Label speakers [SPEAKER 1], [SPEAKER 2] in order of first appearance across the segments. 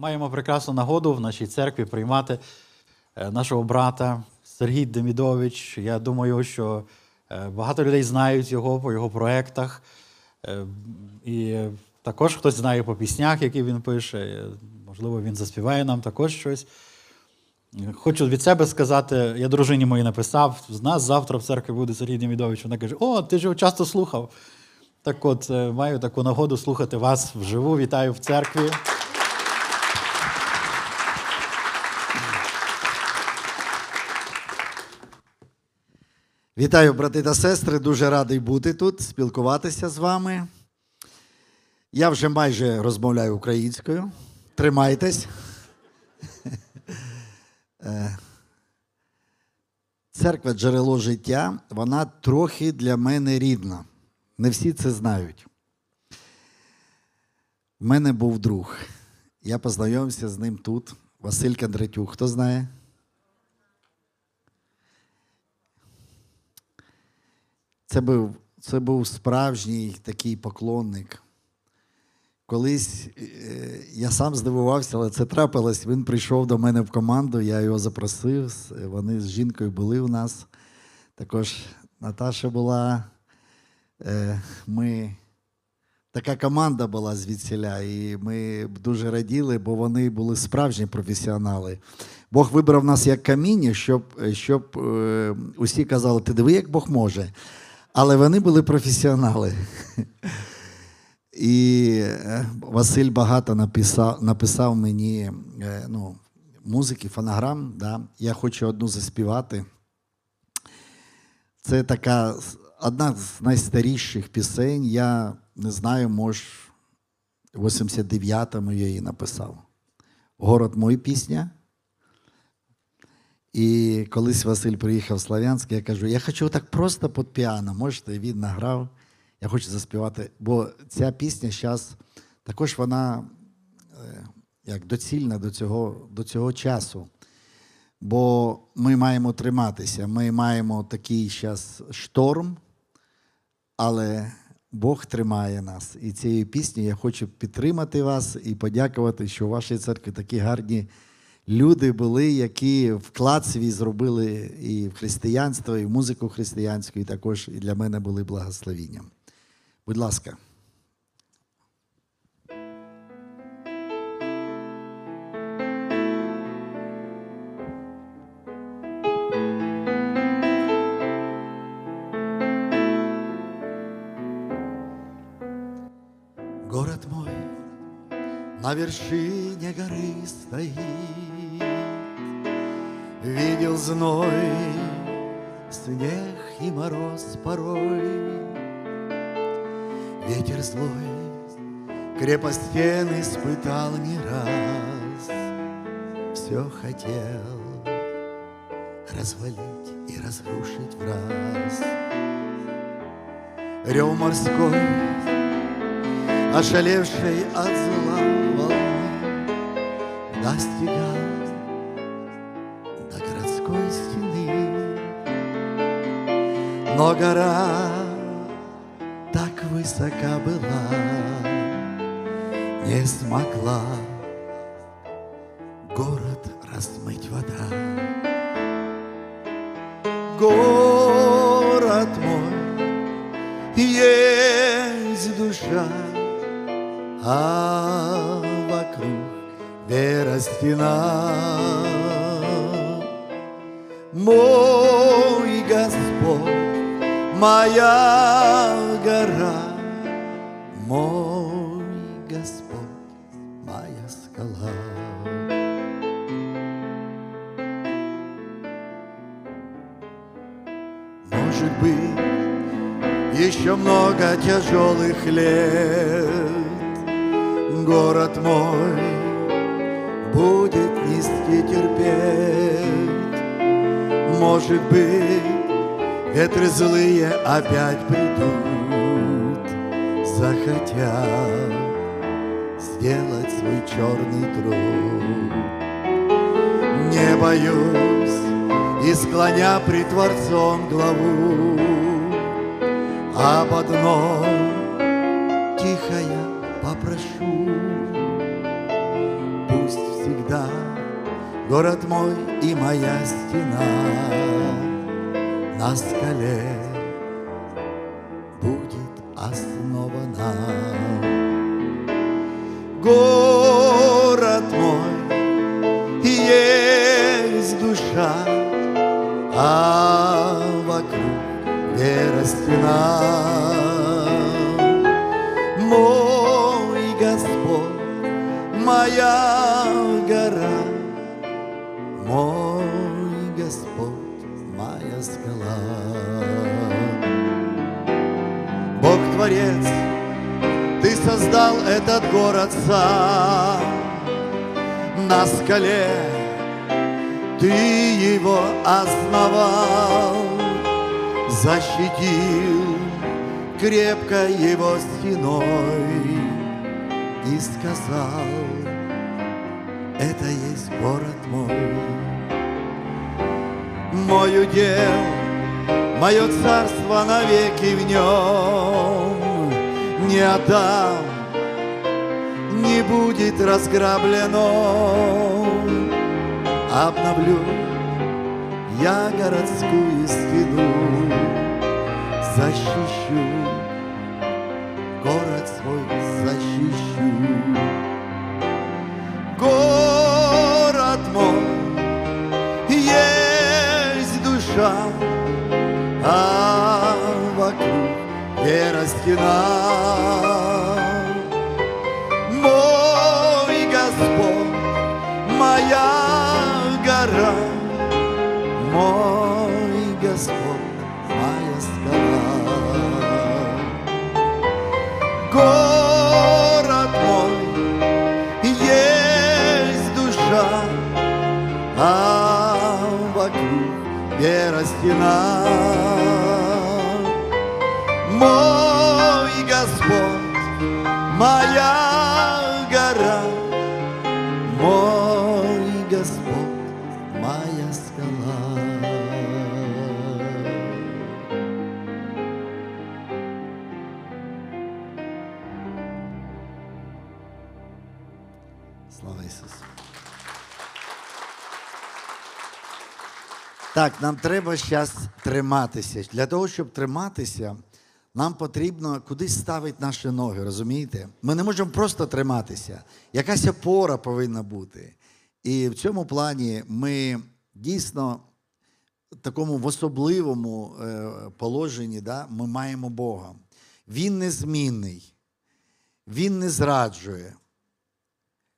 [SPEAKER 1] маємо прекрасну нагоду в нашій церкві приймати е, нашого брата Сергій Демідович. Я думаю, що е, багато людей знають його по його проєктах. Е, І також хтось знає по піснях, які він пише. Можливо, він заспіває нам також щось. Хочу від себе сказати, я дружині моїй написав, з нас завтра в церкві буде Сергій Демідович. Вона каже: О, ти ж його часто слухав. Так от, маю таку нагоду слухати вас вживу. Вітаю в церкві.
[SPEAKER 2] Вітаю, брати та сестри. Дуже радий бути тут, спілкуватися з вами. Я вже майже розмовляю українською. Тримайтесь. Е, Церква джерело життя, вона трохи для мене рідна. Не всі це знають. У мене був друг. Я познайомився з ним тут. Василь Кондратюк. Хто знає? Це був, це був справжній такий поклонник. Колись е, я сам здивувався, але це трапилось. Він прийшов до мене в команду, я його запросив. Вони з жінкою були у нас. Також Наташа була. Е, Ми така команда була звідсіля, і ми дуже раділи, бо вони були справжні професіонали. Бог вибрав нас як каміння, щоб, щоб е, усі казали, ти диви, як Бог може. Але вони були професіонали. І е, Василь багато написав, написав мені е, ну, музики, фонограм. Да? Я хочу одну заспівати. Це така одна з найстаріших пісень. Я не знаю, може, в 89-му я її написав. Город мой пісня. І колись Василь приїхав в Слов'янськ, я кажу, я хочу так просто під піано. Можете, він награв. Я хочу заспівати. Бо ця пісня зараз також вона е, як доцільна до цього, до цього часу. Бо ми маємо триматися, ми маємо такий зараз шторм, але Бог тримає нас. І цією піснею я хочу підтримати вас і подякувати, що у вашій церкві такі гарні люди були, які вклад свій зробили і в християнство, і в музику християнську, і також і для мене були благословінням. Будь ласка. На вершине горы стоит, Видел зной, снег и мороз порой, Ветер злой крепость стен испытал не раз, Все хотел развалить и разрушить в раз. Рев морской ошалевшей от зла волны, достигал Но гора так высока была, не смогла город размыть вода. Город мой, есть душа, а вокруг вера стена. Мой моя гора, мой Господь, моя скала. Может быть, еще много тяжелых лет Город мой будет нести терпеть Может быть, ветры злые опять придут Захотят сделать свой черный труд. Не боюсь и склоня пред Творцом главу Об одном тихо я попрошу. Пусть город мой и моя стена на сам на скале, Ты его основал, защитил крепко его стеной и сказал, это есть город мой. Мой удел, мое царство навеки в нем не отдам, не будет разграблено. Обновлю я городскую стену, защищу город свой, защищу. Город мой есть душа, а вокруг вера стена. Мой Господь, моя скала. Город мой есть душа, а вокруг вера стена. Мой Господь, моя Так, нам треба зараз триматися. Для того, щоб триматися, нам потрібно кудись ставити наші ноги, розумієте? Ми не можемо просто триматися. Якась опора повинна бути. І в цьому плані ми дійсно в такому в особливому е, положенні да, ми маємо Бога. Він незмінний, Він не зраджує.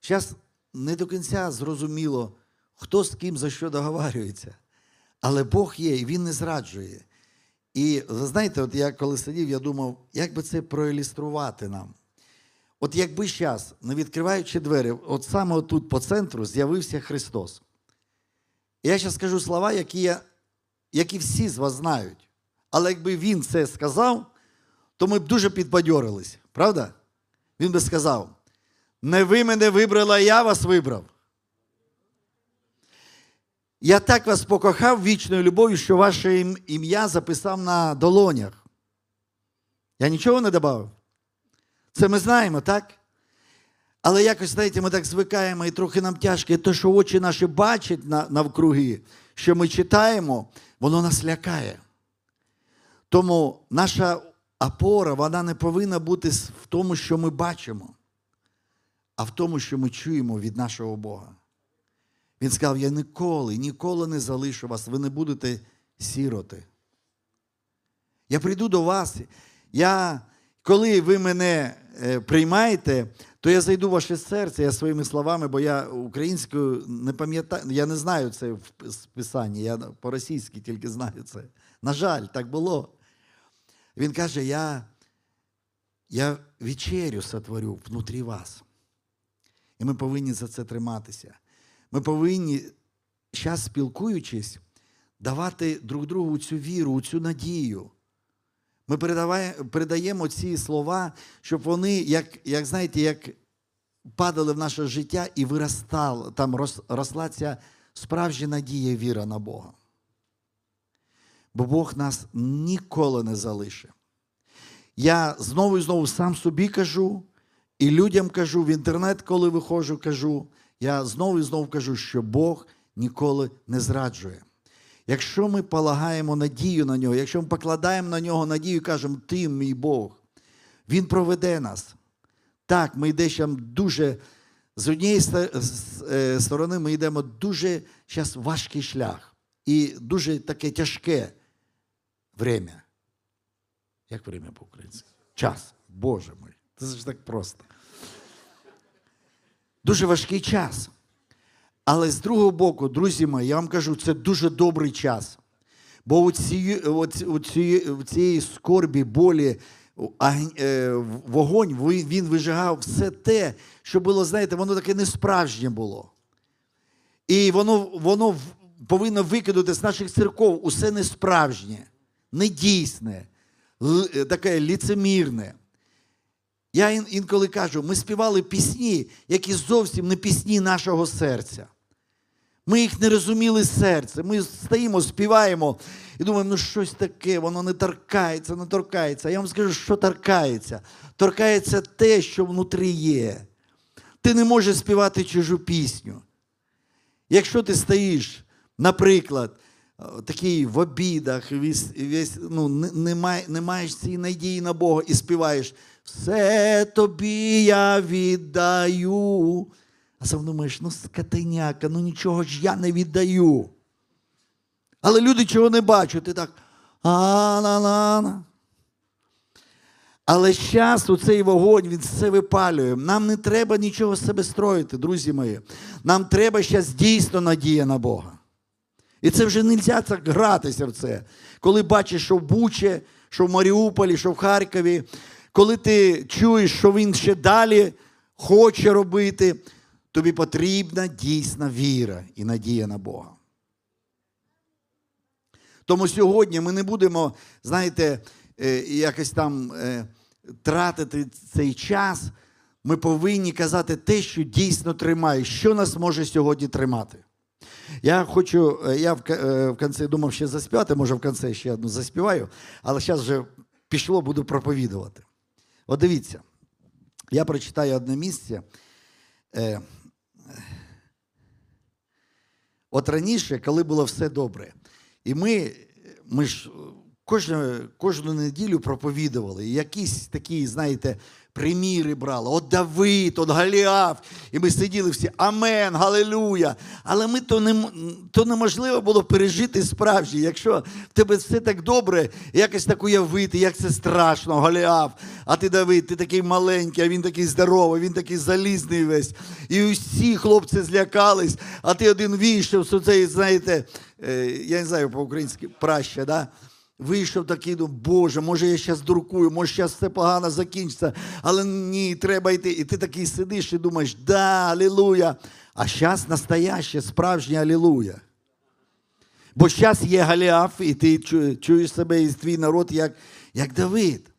[SPEAKER 2] Зараз не до кінця зрозуміло, хто з ким за що договарюється. Але Бог є, і Він не зраджує. І ви знаєте, от я коли сидів, я думав, як би це проілюструвати нам. От якби зараз, не відкриваючи двері, от саме отут по центру з'явився Христос. І я зараз скажу слова, які, я, які всі з вас знають. Але якби Він це сказав, то ми б дуже підбадьорились. Правда? Він би сказав: не ви мене вибрали, а я вас вибрав. Я так вас покохав вічною любов'ю, що ваше ім'я записав на долонях. Я нічого не додав. Це ми знаємо, так? Але якось, знаєте, ми так звикаємо і трохи нам тяжко. І те, що очі наші бачать навкруги, що ми читаємо, воно нас лякає. Тому наша опора, вона не повинна бути в тому, що ми бачимо, а в тому, що ми чуємо від нашого Бога. Він сказав: Я ніколи, ніколи не залишу вас, ви не будете сіроти. Я прийду до вас. Я, коли ви мене е, приймаєте, то я зайду в ваше серце, я своїми словами, бо я українською не пам'ятаю, я не знаю це в писанні, я по-російськи тільки знаю це. На жаль, так було. Він каже: я, я вечерю сотворю внутрі вас. І ми повинні за це триматися. Ми повинні, зараз спілкуючись, давати друг другу цю віру, цю надію. Ми передаємо ці слова, щоб вони, як, як знаєте, як падали в наше життя і виростали, там рос- росла ця справжня надія, віра на Бога. Бо Бог нас ніколи не залишить. Я знову і знову сам собі кажу, і людям кажу, в інтернет, коли виходжу, кажу, я знову і знову кажу, що Бог ніколи не зраджує. Якщо ми полагаємо надію на нього, якщо ми покладаємо на нього надію і кажемо, ти мій Бог, Він проведе нас. Так, ми йдемо дуже, з однієї е, сторони, ми йдемо дуже зараз важкий шлях і дуже таке тяжке время. Як время по-українськи? Час. Боже мой. Це ж так просто. Дуже важкий час. Але з другого боку, друзі мої, я вам кажу, це дуже добрий час. Бо у цієї, у цієї, у цієї скорбі, болі, е, вогонь, він вижигав все те, що було, знаєте, воно таке несправжнє було. І воно, воно повинно викинути з наших церков усе несправжнє, недійсне, е, таке ліцемірне. Я інколи кажу, ми співали пісні, які зовсім не пісні нашого серця. Ми їх не розуміли серце. Ми стоїмо, співаємо і думаємо, ну щось таке, воно не торкається, не торкається. Я вам скажу, що торкається. Торкається те, що внутрі є. Ти не можеш співати чужу пісню. Якщо ти стоїш, наприклад, е, такий в обідах, весь, весь, ну, не, не маєш цієї надії на Бога і співаєш все тобі я віддаю. А сам думаєш, ну скотиняка, ну нічого ж я не віддаю. Але люди чого не бачать, ти так а-на-на-на. Але з часу цей вогонь він все випалює. Нам не треба нічого з себе строїти, друзі мої. Нам треба зараз дійсно надія на Бога. І це вже не можна так гратися в це. Коли бачиш, що в Бучі, що в Маріуполі, що в Харкові, коли ти чуєш, що він ще далі хоче робити, тобі потрібна дійсна віра і надія на Бога. Тому сьогодні ми не будемо, знаєте, е, якось там е, тратити цей час. Ми повинні казати те, що дійсно тримає, що нас може сьогодні тримати. Я хочу, е, я в, в кінці думав ще заспівати, може в кінці ще одну заспіваю, але зараз вже пішло, буду проповідувати. От дивіться, я прочитаю одне місце. Е, От раніше, коли було все добре, і ми, ми ж кожну, кожну неділю проповідували, якісь такі, знаєте, приміри брали. От Давид, от Галіаф. І ми сиділи всі, Амен, Галилуя. Але ми то, не, то неможливо було пережити справжнє. Якщо в тебе все так добре, якось так уявити, як це страшно, Галіаф. А ти Давид, ти такий маленький, а він такий здоровий, він такий залізний весь. І усі хлопці злякались, а ти один вийшов з цей, знаєте, е, я не знаю по-українськи, праща, да? Вийшов такий, думав, Боже, може я зараз дуркую, може зараз все погано закінчиться, але ні, треба йти. І ти такий сидиш і думаєш, да, алілуя. А зараз настояще, справжнє алілуя. Бо зараз є Галіаф, і ти чуєш себе і твій народ як, як Давид.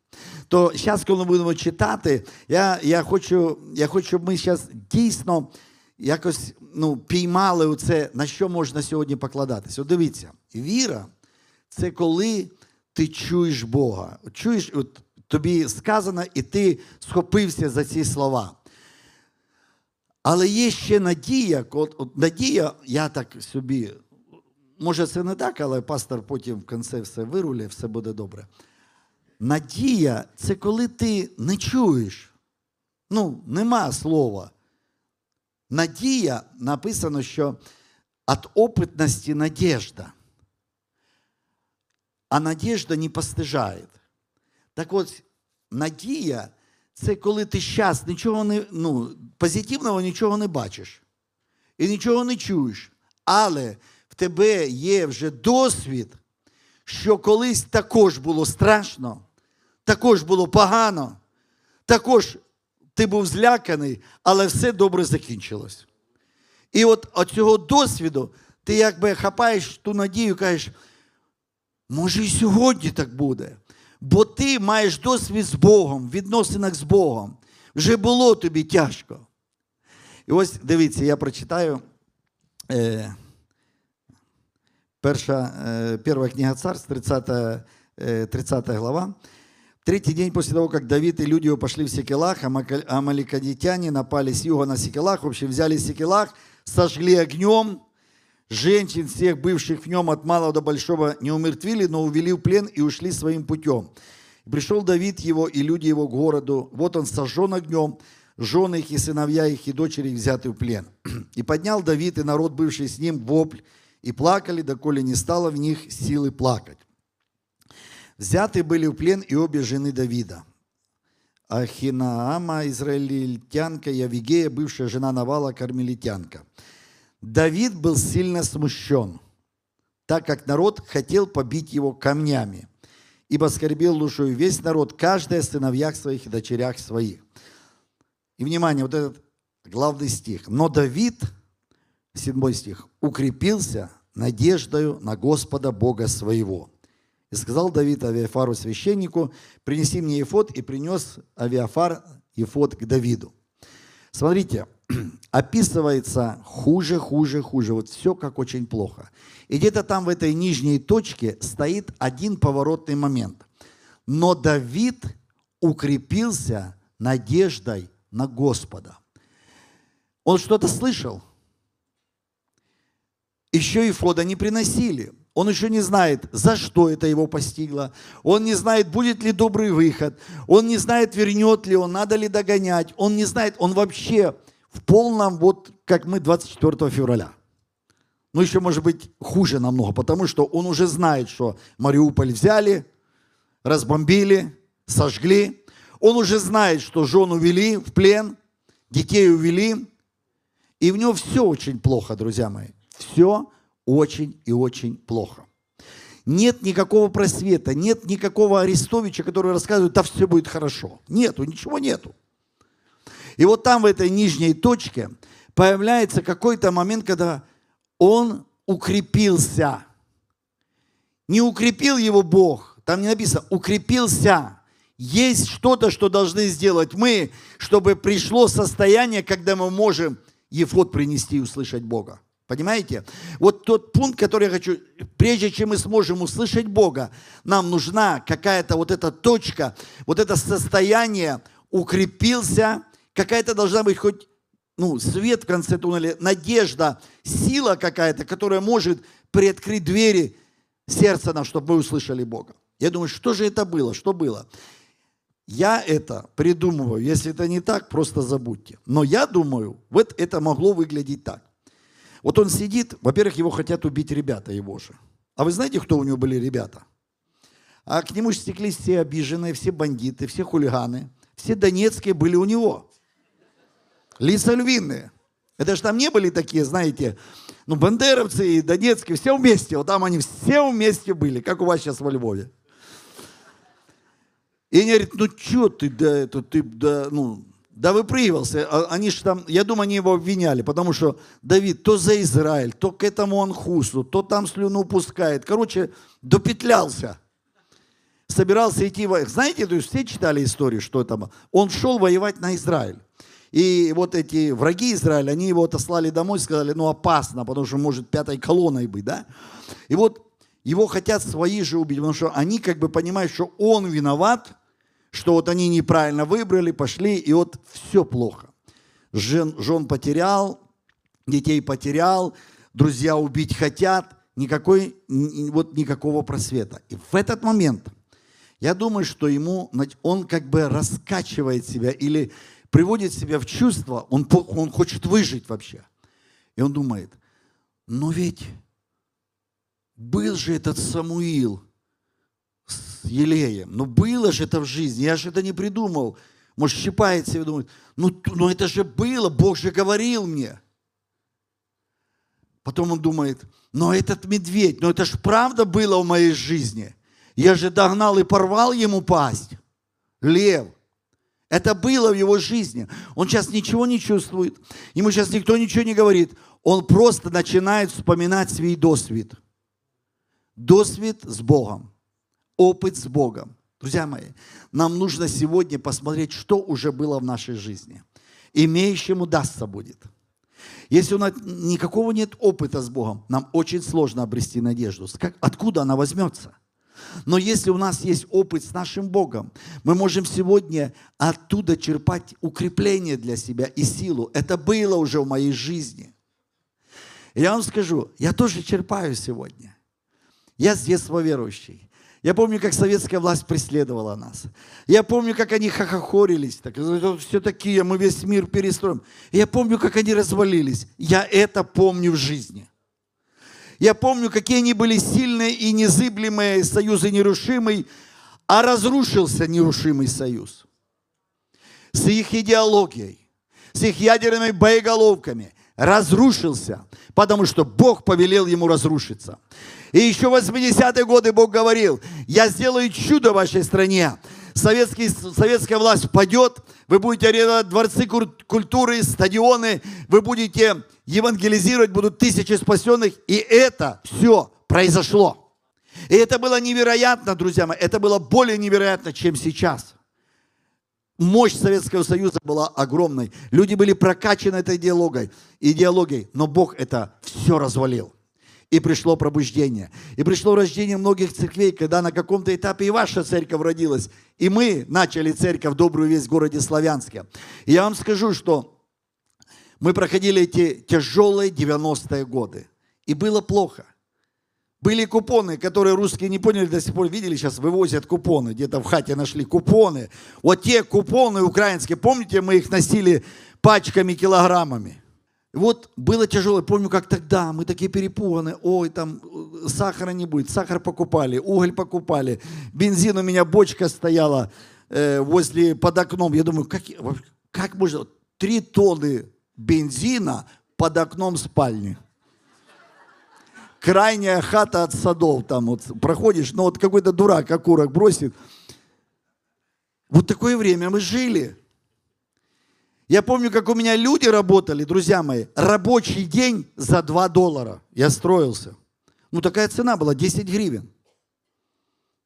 [SPEAKER 2] То зараз, коли ми будемо читати, я, я, хочу, я хочу, щоб ми зараз дійсно якось ну, піймали оце, на що можна сьогодні покладатися. От дивіться, віра це коли ти чуєш Бога. Чуєш, от тобі сказано, і ти схопився за ці слова. Але є ще надія, от, от надія, я так собі, може це не так, але пастор потім в кінці все вирулє, все буде добре. Надія це коли ти не чуєш. Ну, нема слова. Надія написано, що від опитності надежда. А надежда не постижає. Так от, надія це коли ти зараз нічого не, ну, позитивного нічого не бачиш і нічого не чуєш. Але в тебе є вже досвід, що колись також було страшно, також було погано, також ти був зляканий, але все добре закінчилось. І от цього досвіду ти якби хапаєш ту надію, кажеш, може і сьогодні так буде. Бо ти маєш досвід з Богом, в відносинах з Богом. Вже було тобі тяжко. І ось дивіться, я прочитаю е, перша, е, перша книга царств, 30, е, 30 глава. Третий день после того, как Давид и люди его пошли в Секелах, амаликадитяне напали с юга на Секелах, в взяли Секелах, сожгли огнем, женщин всех бывших в нем от малого до большого не умертвили, но увели в плен и ушли своим путем. Пришел Давид его и люди его к городу. Вот он сожжен огнем, жены их и сыновья их и дочери взяты в плен. И поднял Давид и народ, бывший с ним, вопль, и плакали, доколе не стало в них силы плакать. Взяты были в плен и обе жены Давида. Ахинаама, израильтянка, и Авигея, бывшая жена Навала, кармелитянка. Давид был сильно смущен, так как народ хотел побить его камнями, ибо скорбел душою весь народ, каждая о сыновьях своих и дочерях своих. И, внимание, вот этот главный стих. Но Давид, седьмой стих, укрепился надеждою на Господа Бога своего. И сказал Давид Авиафару священнику, принеси мне ефод, и принес Авиафар ефод к Давиду. Смотрите, описывается хуже, хуже, хуже. Вот все как очень плохо. И где-то там в этой нижней точке стоит один поворотный момент. Но Давид укрепился надеждой на Господа. Он что-то слышал. Еще и Фода не приносили. Он еще не знает, за что это его постигло. Он не знает, будет ли добрый выход. Он не знает, вернет ли он, надо ли догонять. Он не знает, он вообще в полном, вот как мы 24 февраля. Ну, еще может быть хуже намного, потому что он уже знает, что Мариуполь взяли, разбомбили, сожгли. Он уже знает, что жен увели в плен, детей увели. И в него все очень плохо, друзья мои. Все очень и очень плохо. Нет никакого просвета, нет никакого Арестовича, который рассказывает, да все будет хорошо. Нету, ничего нету. И вот там, в этой нижней точке, появляется какой-то момент, когда он укрепился. Не укрепил его Бог, там не написано, укрепился. Есть что-то, что должны сделать мы, чтобы пришло состояние, когда мы можем Ефот принести и услышать Бога. Понимаете? Вот тот пункт, который я хочу, прежде чем мы сможем услышать Бога, нам нужна какая-то вот эта точка, вот это состояние укрепился, какая-то должна быть хоть ну, свет в конце туннеля, надежда, сила какая-то, которая может приоткрыть двери сердца нам, чтобы мы услышали Бога. Я думаю, что же это было? Что было? Я это придумываю. Если это не так, просто забудьте. Но я думаю, вот это могло выглядеть так. Вот он сидит, во-первых, его хотят убить ребята его же. А вы знаете, кто у него были ребята? А к нему стеклись все обиженные, все бандиты, все хулиганы. Все донецкие были у него. Лица львиные. Это же там не были такие, знаете, ну, бандеровцы и донецкие, все вместе. Вот там они все вместе были, как у вас сейчас во Львове. И они говорят, ну что ты, да, это ты, да, ну, да выпрыгивался. А Они же там, я думаю, они его обвиняли, потому что Давид то за Израиль, то к этому Анхусу, то там слюну пускает. Короче, допетлялся. Собирался идти воевать. Знаете, то есть все читали историю, что было? Он шел воевать на Израиль. И вот эти враги Израиля, они его отослали домой, сказали, ну опасно, потому что может пятой колонной быть, да? И вот его хотят свои же убить, потому что они как бы понимают, что он виноват, что вот они неправильно выбрали, пошли, и вот все плохо. Жен, жен потерял, детей потерял, друзья убить хотят, никакой, ни- вот никакого просвета. И в этот момент я думаю, что ему, он как бы раскачивает себя или приводит себя в чувство, он, он хочет выжить вообще. И он думает, но ведь был же этот Самуил с Елеем, ну было же это в жизни, я же это не придумал. Может, щипает себя и думает, ну, ну это же было, Бог же говорил мне. Потом он думает, но этот медведь, ну это же правда было в моей жизни. Я же догнал и порвал ему пасть. Лев. Это было в его жизни. Он сейчас ничего не чувствует. Ему сейчас никто ничего не говорит. Он просто начинает вспоминать свой досвид. Досвид с Богом. Опыт с Богом. Друзья мои, нам нужно сегодня посмотреть, что уже было в нашей жизни. Имеющему дастся будет. Если у нас никакого нет опыта с Богом, нам очень сложно обрести надежду. Откуда она возьмется? Но если у нас есть опыт с нашим Богом, мы можем сегодня оттуда черпать укрепление для себя и силу. Это было уже в моей жизни. Я вам скажу, я тоже черпаю сегодня. Я с детства верующий. Я помню, как советская власть преследовала нас. Я помню, как они хохохорились. Так, «Это все такие, мы весь мир перестроим. Я помню, как они развалились. Я это помню в жизни. Я помню, какие они были сильные и незыблемые, союзы нерушимый, а разрушился нерушимый союз. С их идеологией, с их ядерными боеголовками разрушился, потому что Бог повелел ему разрушиться. И еще в 80-е годы Бог говорил, я сделаю чудо в вашей стране. Советский, советская власть падет, вы будете арендовать дворцы культуры, стадионы, вы будете евангелизировать, будут тысячи спасенных. И это все произошло. И это было невероятно, друзья мои, это было более невероятно, чем сейчас. Мощь Советского Союза была огромной. Люди были прокачаны этой идеологией, идеологией но Бог это все развалил и пришло пробуждение. И пришло рождение многих церквей, когда на каком-то этапе и ваша церковь родилась. И мы начали церковь «Добрую весть» в городе Славянске. И я вам скажу, что мы проходили эти тяжелые 90-е годы. И было плохо. Были купоны, которые русские не поняли до сих пор. Видели, сейчас вывозят купоны. Где-то в хате нашли купоны. Вот те купоны украинские, помните, мы их носили пачками, килограммами. Вот было тяжело. Помню, как тогда мы такие перепуганы. Ой, там э, сахара не будет. Сахар покупали, уголь покупали. Бензин у меня бочка стояла э, возле под окном. Я думаю, как, как можно? Три тонны бензина под окном спальни. Крайняя хата от садов. Там вот проходишь, но вот какой-то дурак окурок бросит. Вот такое время мы жили. Я помню, как у меня люди работали, друзья мои, рабочий день за 2 доллара. Я строился. Ну, такая цена была, 10 гривен.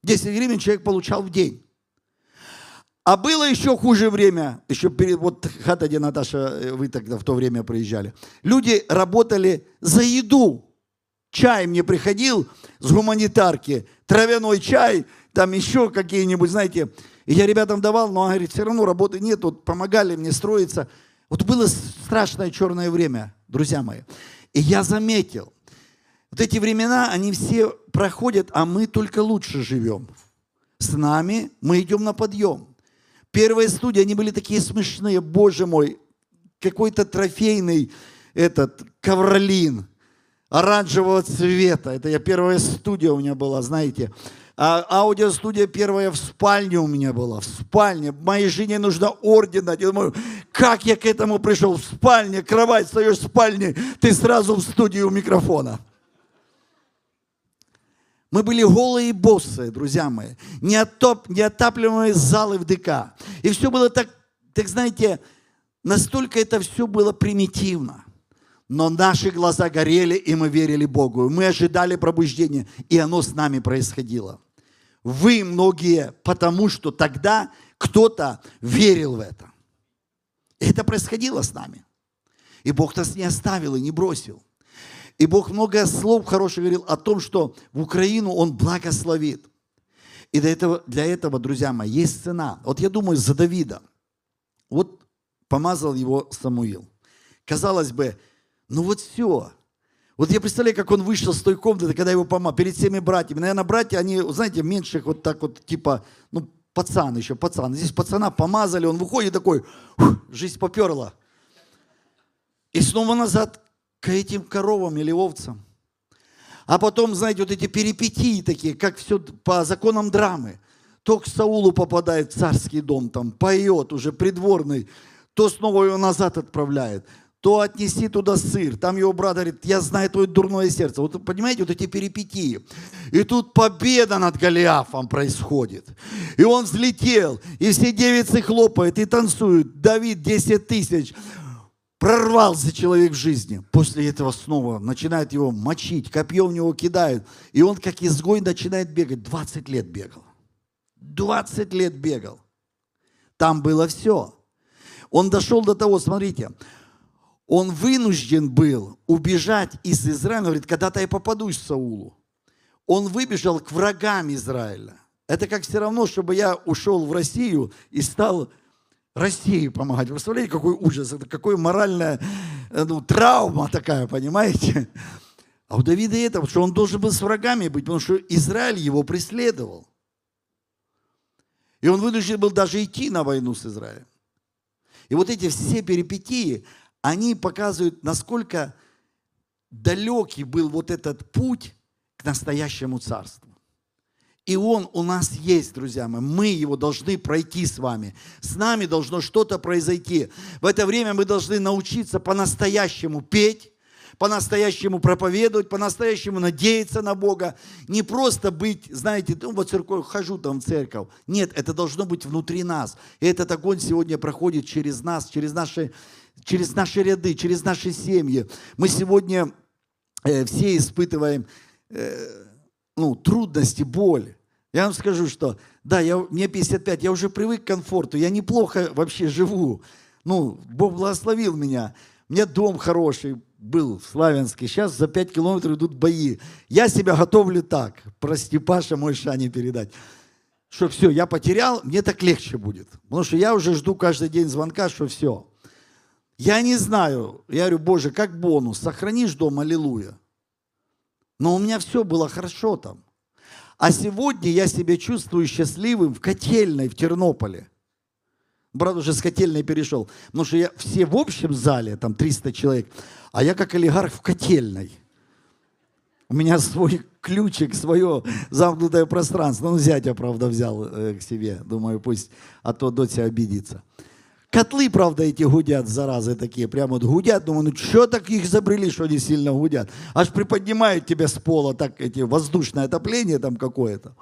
[SPEAKER 2] 10 гривен человек получал в день. А было еще хуже время, еще перед, вот хата, где Наташа, э, вы тогда в то время приезжали. Люди работали за еду. Чай мне приходил с гуманитарки, травяной чай, там еще какие-нибудь, знаете, и я ребятам давал, но он говорит, все равно работы нет, вот помогали мне строиться. Вот было страшное черное время, друзья мои. И я заметил, вот эти времена, они все проходят, а мы только лучше живем. С нами мы идем на подъем. Первые студии, они были такие смешные, боже мой, какой-то трофейный этот ковролин оранжевого цвета. Это я первая студия у меня была, знаете. А, аудиостудия первая в спальне у меня была, в спальне. Моей жене нужно ордена. Я думаю, как я к этому пришел? В спальне, кровать, стоишь в спальне, ты сразу в студию микрофона. Мы были голые боссы, друзья мои. Неотоп, неотапливаемые залы в ДК. И все было так, так знаете, настолько это все было примитивно. Но наши глаза горели, и мы верили Богу. Мы ожидали пробуждения, и оно с нами происходило. Вы многие, потому что тогда кто-то верил в это. И это происходило с нами. И Бог нас не оставил и не бросил. И Бог много слов хороших говорил о том, что в Украину Он благословит. И для этого, для этого, друзья мои, есть цена. Вот я думаю, за Давида. Вот помазал его Самуил. Казалось бы, ну вот все. Вот я представляю, как он вышел с той комнаты, когда его помазал, перед всеми братьями. Наверное, братья, они, знаете, меньших вот так вот, типа, ну, пацан еще, пацан. Здесь пацана помазали, он выходит такой, жизнь поперла. И снова назад к этим коровам или овцам. А потом, знаете, вот эти перипетии такие, как все по законам драмы. То к Саулу попадает в царский дом, там поет уже придворный, то снова его назад отправляет то отнеси туда сыр. Там его брат говорит, я знаю твое дурное сердце. Вот понимаете, вот эти перипетии. И тут победа над Голиафом происходит. И он взлетел, и все девицы хлопают и танцуют. Давид 10 тысяч. Прорвался человек в жизни. После этого снова начинают его мочить, копье в него кидают. И он как изгой начинает бегать. 20 лет бегал. 20 лет бегал. Там было все. Он дошел до того, смотрите, он вынужден был убежать из Израиля. Он говорит, когда-то я попадусь Саулу. Он выбежал к врагам Израиля. Это как все равно, чтобы я ушел в Россию и стал России помогать. Вы представляете, какой ужас, это какое моральное э, ну, травма такая, понимаете? А у Давида это, что он должен был с врагами быть, потому что Израиль его преследовал. И он вынужден был даже идти на войну с Израилем. И вот эти все перипетии, они показывают, насколько далекий был вот этот путь к настоящему царству. И он у нас есть, друзья мои. Мы его должны пройти с вами. С нами должно что-то произойти. В это время мы должны научиться по-настоящему петь, по-настоящему проповедовать, по-настоящему надеяться на Бога. Не просто быть, знаете, ну вот церковь, хожу там в церковь. Нет, это должно быть внутри нас. И этот огонь сегодня проходит через нас, через наши, через наши ряды, через наши семьи. Мы сегодня э, все испытываем э, ну, трудности, боль. Я вам скажу, что да, я, мне 55, я уже привык к комфорту, я неплохо вообще живу. Ну, Бог благословил меня. Меня дом хороший был в Славянске. Сейчас за 5 километров идут бои. Я себя готовлю так. Прости, Паша, мой шане передать. Что все, я потерял, мне так легче будет. Потому что я уже жду каждый день звонка, что все. Я не знаю. Я говорю, Боже, как бонус, сохранишь дом, аллилуйя. Но у меня все было хорошо там. А сегодня я себя чувствую счастливым в котельной в Тернополе. Брат уже с котельной перешел. Потому что я все в общем зале, там 300 человек, а я как олигарх в котельной. У меня свой ключик, свое замкнутое пространство. Ну, зятя, правда, взял э, к себе. Думаю, пусть, а то дочь обидится. Котлы, правда, эти гудят, заразы такие, прямо вот гудят. Думаю, ну что так их изобрели, что они сильно гудят? Аж приподнимают тебя с пола, так эти воздушное отопление там какое-то.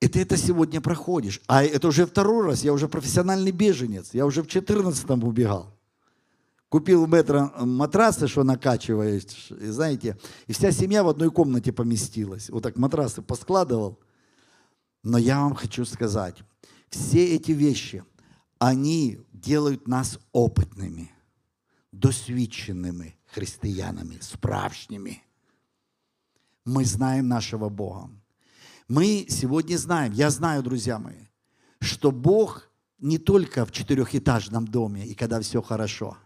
[SPEAKER 2] И ты это сегодня проходишь. А это уже второй раз, я уже профессиональный беженец. Я уже в 14-м убегал. Купил метро матрасы, что накачиваешь, и знаете, и вся семья в одной комнате поместилась. Вот так матрасы поскладывал. Но я вам хочу сказать, все эти вещи, они делают нас опытными, досвідченими християнами, справжніми. Мы знаем нашего Бога. Мы сегодня знаем, я знаю, друзья мои, что Бог не только в четырехэтажном доме и когда все хорошо.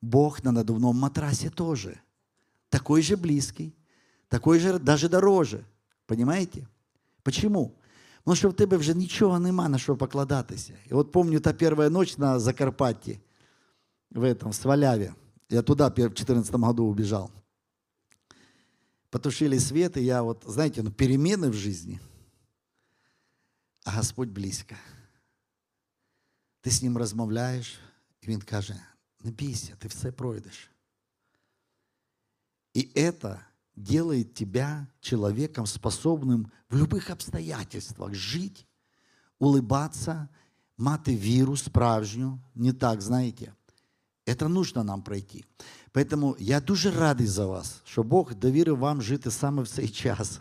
[SPEAKER 2] Бог на надувном матрасе тоже. Такой же близкий, такой же даже дороже. Понимаете? Почему? Тому що в тебе вже нічого нема на що покладатися. І от пам'ятаю та перша ніч на Закарпатті, в этом, в Сваляве. Я туда в 2014 году убежал. Потушили свет, и я вот, знаете, ну, перемены в жизни, а Господь близько. Ти з ним розмовляєш, і він каже, не бійся, ти все пройдеш. И это делает тебя человеком, способным в любых обстоятельствах жить, улыбаться, мати віру справжню, не так, знаете. Это нужно нам пройти. Поэтому я дуже радий за вас, що Бог довірив вам жити саме в цей час.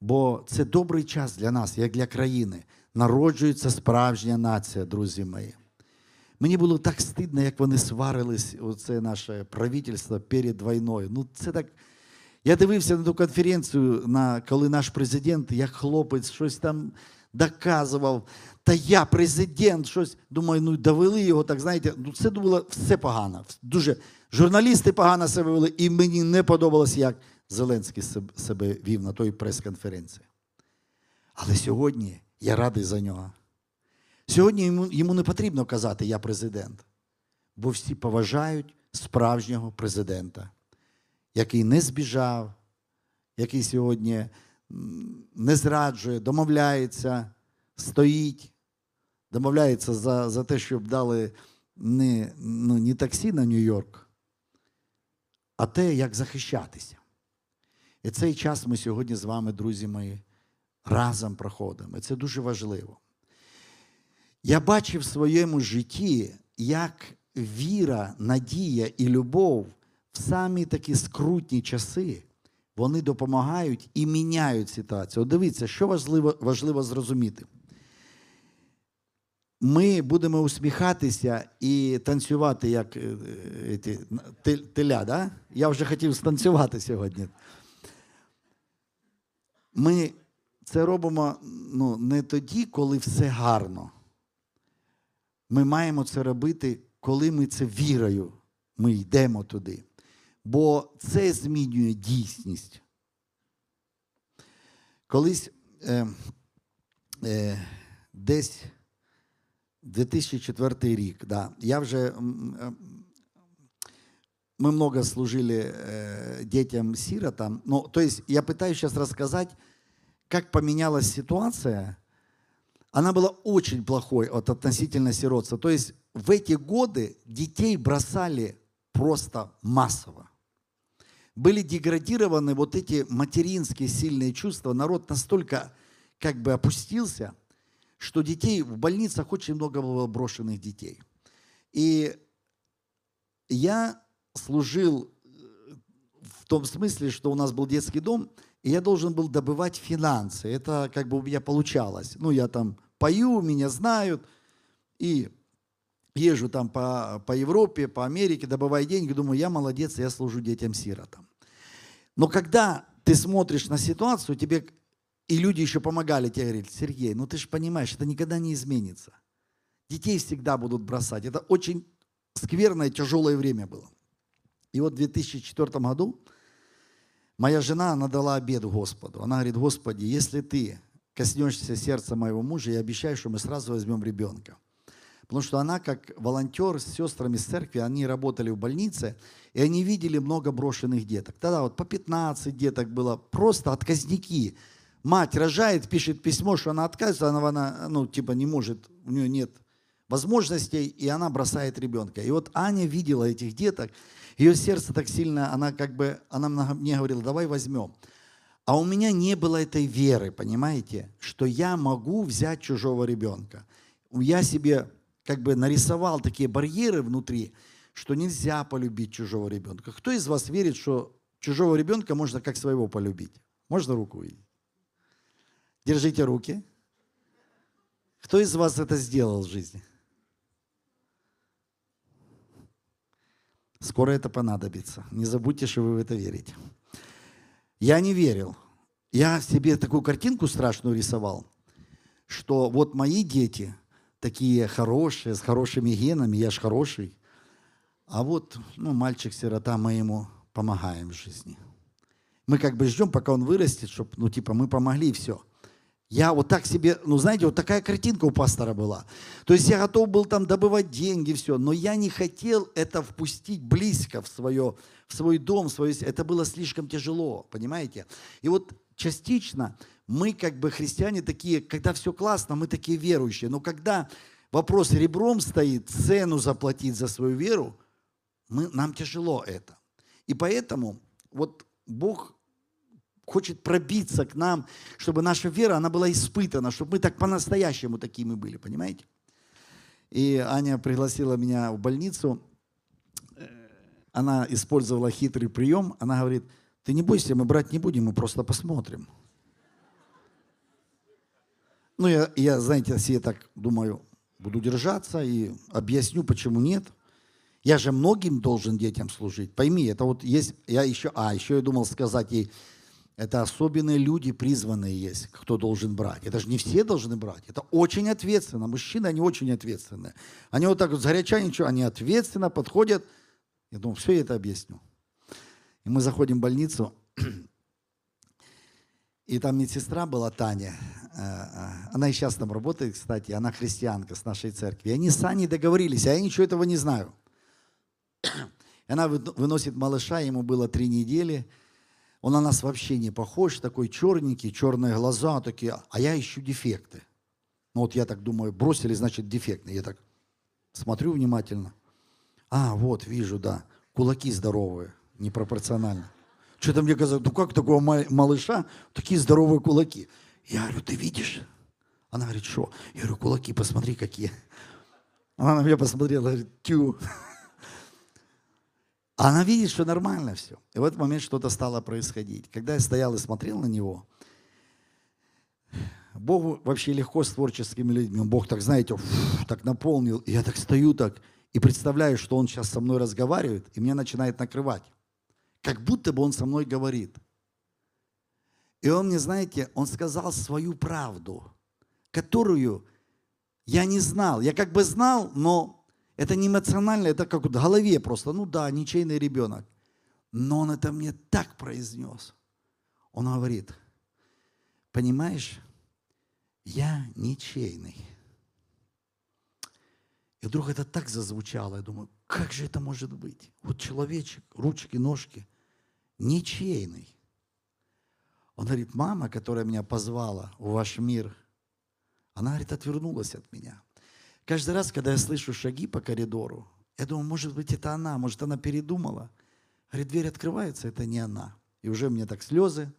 [SPEAKER 2] Бо це добрий час для нас, як для країни. Народжується справжня нація, друзі мої. Мені було так стидно, як вони сварились, оце наше правительство перед війною. Ну, це так. Я дивився на ту конференцію, на, коли наш президент, як хлопець, щось там доказував. Та я президент, щось. Думаю, ну довели його, так знаєте, ну це було все погано. Дуже журналісти погано себе вели, і мені не подобалось, як Зеленський себ- себе вів на той прес-конференції. Але сьогодні я радий за нього. Сьогодні йому, йому не потрібно казати Я президент, бо всі поважають справжнього президента, який не збіжав, який сьогодні не зраджує, домовляється, стоїть, домовляється за, за те, щоб дали не, ну, не таксі на Нью-Йорк, а те, як захищатися. І цей час ми сьогодні з вами, друзі мої, разом проходимо. І це дуже важливо. Я бачив в своєму житті, як віра, надія і любов в самі такі скрутні часи вони допомагають і міняють ситуацію. От дивіться, що важливо, важливо зрозуміти. Ми будемо усміхатися і танцювати, як е, е, теля, да? Я вже хотів станцювати сьогодні. Ми це робимо ну, не тоді, коли все гарно. Ми маємо це робити, коли ми це вірою, ми йдемо туди. Бо це змінює дійсність. Колись е, е, десь 2004 рік, да, я вже м, м, мы много служили э, детям-сиротам. Ну, то есть я пытаюсь сейчас рассказать, как поменялась ситуация. Она была очень плохой от относительно сиротства. То есть в эти годы детей бросали просто массово. Были деградированы вот эти материнские сильные чувства. Народ настолько как бы опустился, что детей в больницах очень много было брошенных детей. И я служил э, в том смысле, что у нас был детский дом, и я должен был добывать финансы. Это как бы у меня получалось. Ну, я там пою, меня знают, и езжу там по, по Европе, по Америке, добываю деньги, думаю, я молодец, я служу детям-сиротам. Но когда ты смотришь на ситуацию, тебе и люди еще помогали, тебе говорили, Сергей, ну ты же понимаешь, это никогда не изменится. Детей всегда будут бросать. Это очень скверное, тяжелое время было. И вот в 2004 году моя жена, она дала обед Господу. Она говорит, Господи, если ты коснешься сердца моего мужа, я обещаю, что мы сразу возьмем ребенка. Потому что она, как волонтер с сестрами с церкви, они работали в больнице, и они видели много брошенных деток. Тогда вот по 15 деток было, просто отказники. Мать рожает, пишет письмо, что она отказывается, она, она ну, типа не может, у нее нет возможностей, и она бросает ребенка. И вот Аня видела этих деток, ее сердце так сильно, она как бы, она мне говорила, давай возьмем. А у меня не было этой веры, понимаете, что я могу взять чужого ребенка. Я себе как бы нарисовал такие барьеры внутри, что нельзя полюбить чужого ребенка. Кто из вас верит, что чужого ребенка можно как своего полюбить? Можно руку видеть? Держите руки. Кто из вас это сделал в жизни? Скоро это понадобится. Не забудьте, что вы в это верите. Я не верил. Я себе такую картинку страшную рисовал, что вот мои дети такие хорошие, с хорошими генами, я ж хороший, а вот ну, мальчик-сирота, мы ему помогаем в жизни. Мы как бы ждем, пока он вырастет, чтобы, ну, типа, мы помогли и все. Я вот так себе, ну знаете, вот такая картинка у пастора была. То есть я готов был там добывать деньги, все, но я не хотел это впустить близко в, свое, в свой дом, в свое... это было слишком тяжело, понимаете? И вот частично мы как бы христиане такие, когда все классно, мы такие верующие, но когда вопрос ребром стоит, цену заплатить за свою веру, мы, нам тяжело это. И поэтому вот Бог хочет пробиться к нам, чтобы наша вера, она была испытана, чтобы мы так по-настоящему такими были, понимаете? И Аня пригласила меня в больницу, она использовала хитрый прием, она говорит, ты не бойся, мы брать не будем, мы просто посмотрим. Ну, я, я, знаете, себе так думаю, буду держаться и объясню, почему нет. Я же многим должен детям служить. Пойми, это вот есть, я еще, а, еще я думал сказать ей, это особенные люди, призванные есть, кто должен брать. Это же не все должны брать. Это очень ответственно. Мужчины, они очень ответственные. Они вот так вот сгоряча ничего, они ответственно подходят. Я думаю, все я это объясню. И мы заходим в больницу, и там медсестра была Таня. Она и сейчас там работает, кстати. Она христианка с нашей церкви. И они с Аней договорились, а я ничего этого не знаю. И она выносит малыша, ему было три недели – он на нас вообще не похож, такой черненький, черные глаза такие, а я ищу дефекты. Ну вот я так думаю, бросили, значит, дефектный. Я так смотрю внимательно. А, вот, вижу, да, кулаки здоровые, непропорционально. Что-то мне казалось, ну как такого малыша, такие здоровые кулаки. Я говорю, ты видишь? Она говорит, что? Я говорю, кулаки, посмотри, какие. Она на меня посмотрела, говорит, тю. А она видит, что нормально все. И в этот момент что-то стало происходить. Когда я стоял и смотрел на него, Богу вообще легко с творческими людьми. Бог так, знаете, так наполнил. И я так стою так и представляю, что Он сейчас со мной разговаривает, и меня начинает накрывать. Как будто бы Он со мной говорит. И Он мне, знаете, Он сказал свою правду, которую я не знал. Я как бы знал, но Это не эмоционально, это как вот в голове просто. Ну да, ничейный ребенок. Но он это мне так произнес. Он говорит, понимаешь, я ничейный. И вдруг это так зазвучало. Я думаю, как же это может быть? Вот человечек, ручки, ножки, ничейный. Он говорит, мама, которая меня позвала в ваш мир, она, говорит, отвернулась от меня. Каждый раз, когда я слышу шаги по коридору, я думаю, может быть, это она, может, она передумала. Говорит, дверь открывается, это не она. И уже мне так слезы.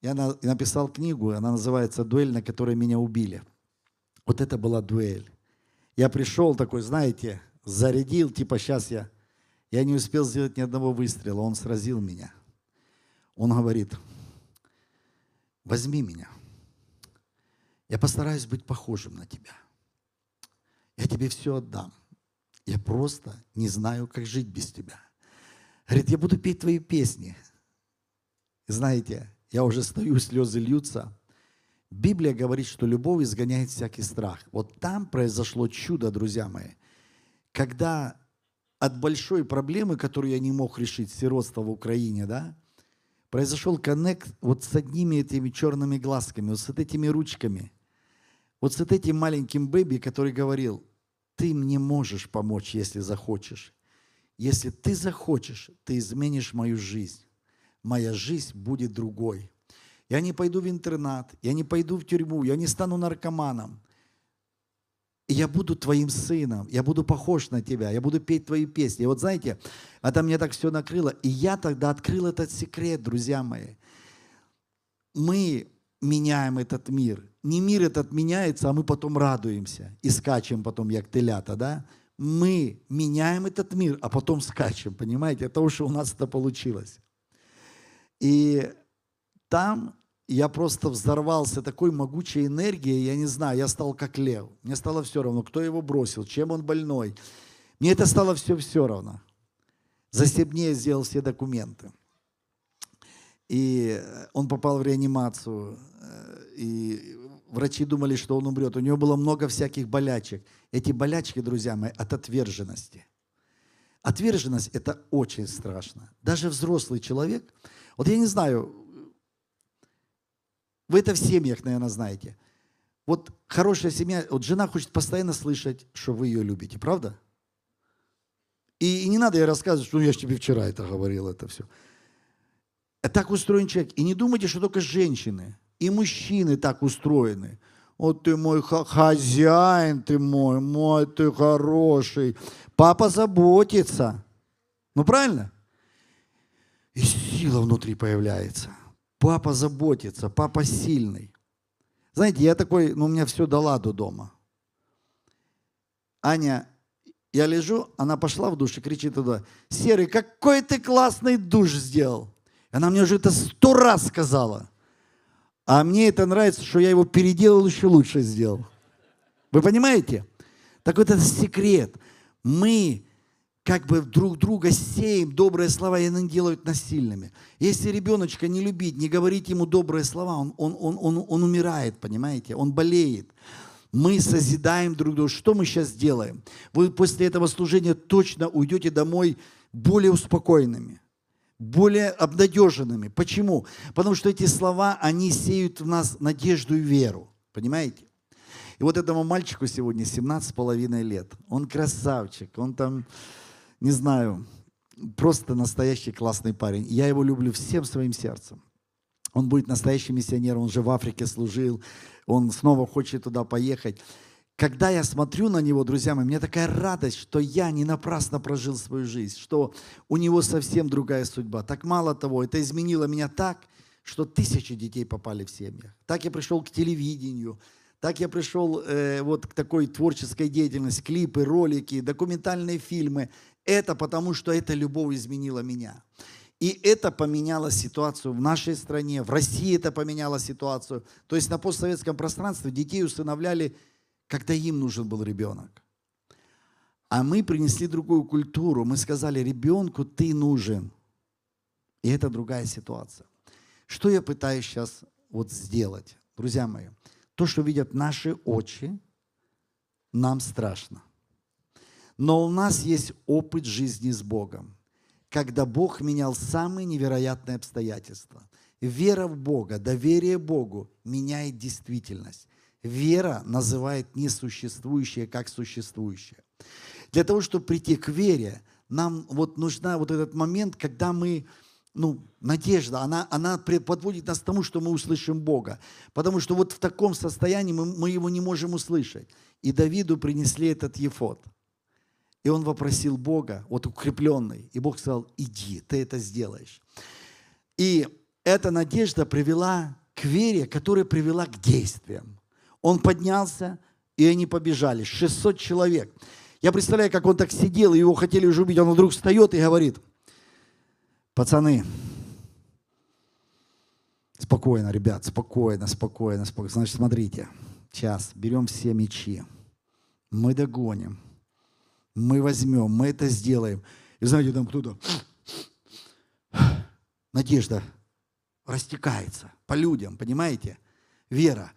[SPEAKER 2] Я на- написал книгу, она называется «Дуэль, на которой меня убили». Вот это была дуэль. Я пришел такой, знаете, зарядил, типа сейчас я... Я не успел сделать ни одного выстрела, он сразил меня. Он говорит, возьми меня. Я постараюсь быть похожим на тебя. Я тебе все отдам. Я просто не знаю, как жить без тебя. Говорит, я буду петь твои песни. Знаете, я уже стою, слезы льются. Библия говорит, что любовь изгоняет всякий страх. Вот там произошло чудо, друзья мои. Когда от большой проблемы, которую я не мог решить, сиротство в Украине, да, произошел коннект вот с одними этими черными глазками, вот с этими ручками, вот с этим маленьким бэби, который говорил, ты мне можешь помочь, если захочешь. Если ты захочешь, ты изменишь мою жизнь. Моя жизнь будет другой. Я не пойду в интернат, я не пойду в тюрьму, я не стану наркоманом. Я буду твоим сыном, я буду похож на тебя, я буду петь твои песни. И вот знаете, это мне так все накрыло. И я тогда открыл этот секрет, друзья мои. Мы меняем этот мир. Не мир этот меняется, а мы потом радуемся и скачем потом, як телята, да? Мы меняем этот мир, а потом скачем, понимаете? Это уж у нас это получилось. И там я просто взорвался такой могучей энергией, я не знаю, я стал как лев. Мне стало все равно, кто его бросил, чем он больной. Мне это стало все все равно. За 7 дней я сделал все документы. И он попал в реанимацию. Э, И врачи думали, что он умрет. У него было много всяких болячек. Эти болячки, друзья мои, от отверженности. Отверженность – это очень страшно. Даже взрослый человек, вот я не знаю, вы это в семьях, наверное, знаете. Вот хорошая семья, вот жена хочет постоянно слышать, что вы ее любите, правда? И, и не надо ей рассказывать, что «Ну, я же тебе вчера это говорил, это все. Так устроен человек. И не думайте, что только женщины. И мужчины так устроены. Вот ты мой хозяин, ты мой, мой ты хороший. Папа заботится. Ну правильно? И сила внутри появляется. Папа заботится, папа сильный. Знаете, я такой, ну у меня все до ладу дома. Аня, я лежу, она пошла в душ и кричит туда, Серый, какой ты классный душ сделал. Она мне уже это сто раз сказала. А мне это нравится, что я его переделал, еще лучше сделал. Вы понимаете? Так вот это секрет. Мы как бы друг друга сеем добрые слова, и они делают насильными. Если ребеночка не любить, не говорить ему добрые слова, он, он, он, он, он умирает, понимаете? Он болеет. Мы созидаем друг друга. Что мы сейчас делаем? Вы после этого служения точно уйдете домой более успокоенными, более обнадеженными. Почему? Потому что эти слова, они сеют в нас надежду и веру. Понимаете? И вот этому мальчику сегодня 17 с половиной лет. Он красавчик, он там, не знаю, просто настоящий классный парень. Я его люблю всем своим сердцем. Он будет настоящим миссионером, он же в Африке служил, он снова хочет туда поехать. Когда я смотрю на него, друзья мои, мне такая радость, что я не напрасно прожил свою жизнь, что у него совсем другая судьба. Так мало того, это изменило меня так, что тысячи детей попали в семьях. Так я пришел к телевидению, так я пришел э, вот к такой творческой деятельности, клипы, ролики, документальные фильмы. Это потому, что эта любовь изменила меня. И это поменяло ситуацию в нашей стране, в России это поменяло ситуацию. То есть на постсоветском пространстве детей усыновляли, когда им нужен был ребенок. А мы принесли другую культуру. Мы сказали, ребенку ты нужен. И это другая ситуация. Что я пытаюсь сейчас вот сделать, друзья мои? То, что видят наши очи, нам страшно. Но у нас есть опыт жизни с Богом, когда Бог менял самые невероятные обстоятельства. Вера в Бога, доверие Богу меняет действительность. Вера называет несуществующее как существующее. Для того, чтобы прийти к вере, нам вот нужна вот этот момент, когда мы, ну, надежда, она, она подводит нас к тому, что мы услышим Бога. Потому что вот в таком состоянии мы, мы его не можем услышать. И Давиду принесли этот ефот. И он вопросил Бога, вот укрепленный. И Бог сказал, иди, ты это сделаешь. И эта надежда привела к вере, которая привела к действиям. Он поднялся, и они побежали. 600 человек. Я представляю, как он так сидел, и его хотели уже убить. Он вдруг встает и говорит, пацаны, спокойно, ребят, спокойно, спокойно, спокойно. Значит, смотрите, сейчас берем все мечи, мы догоним, мы возьмем, мы это сделаем. И знаете, там кто-то, надежда растекается по людям, понимаете? Вера.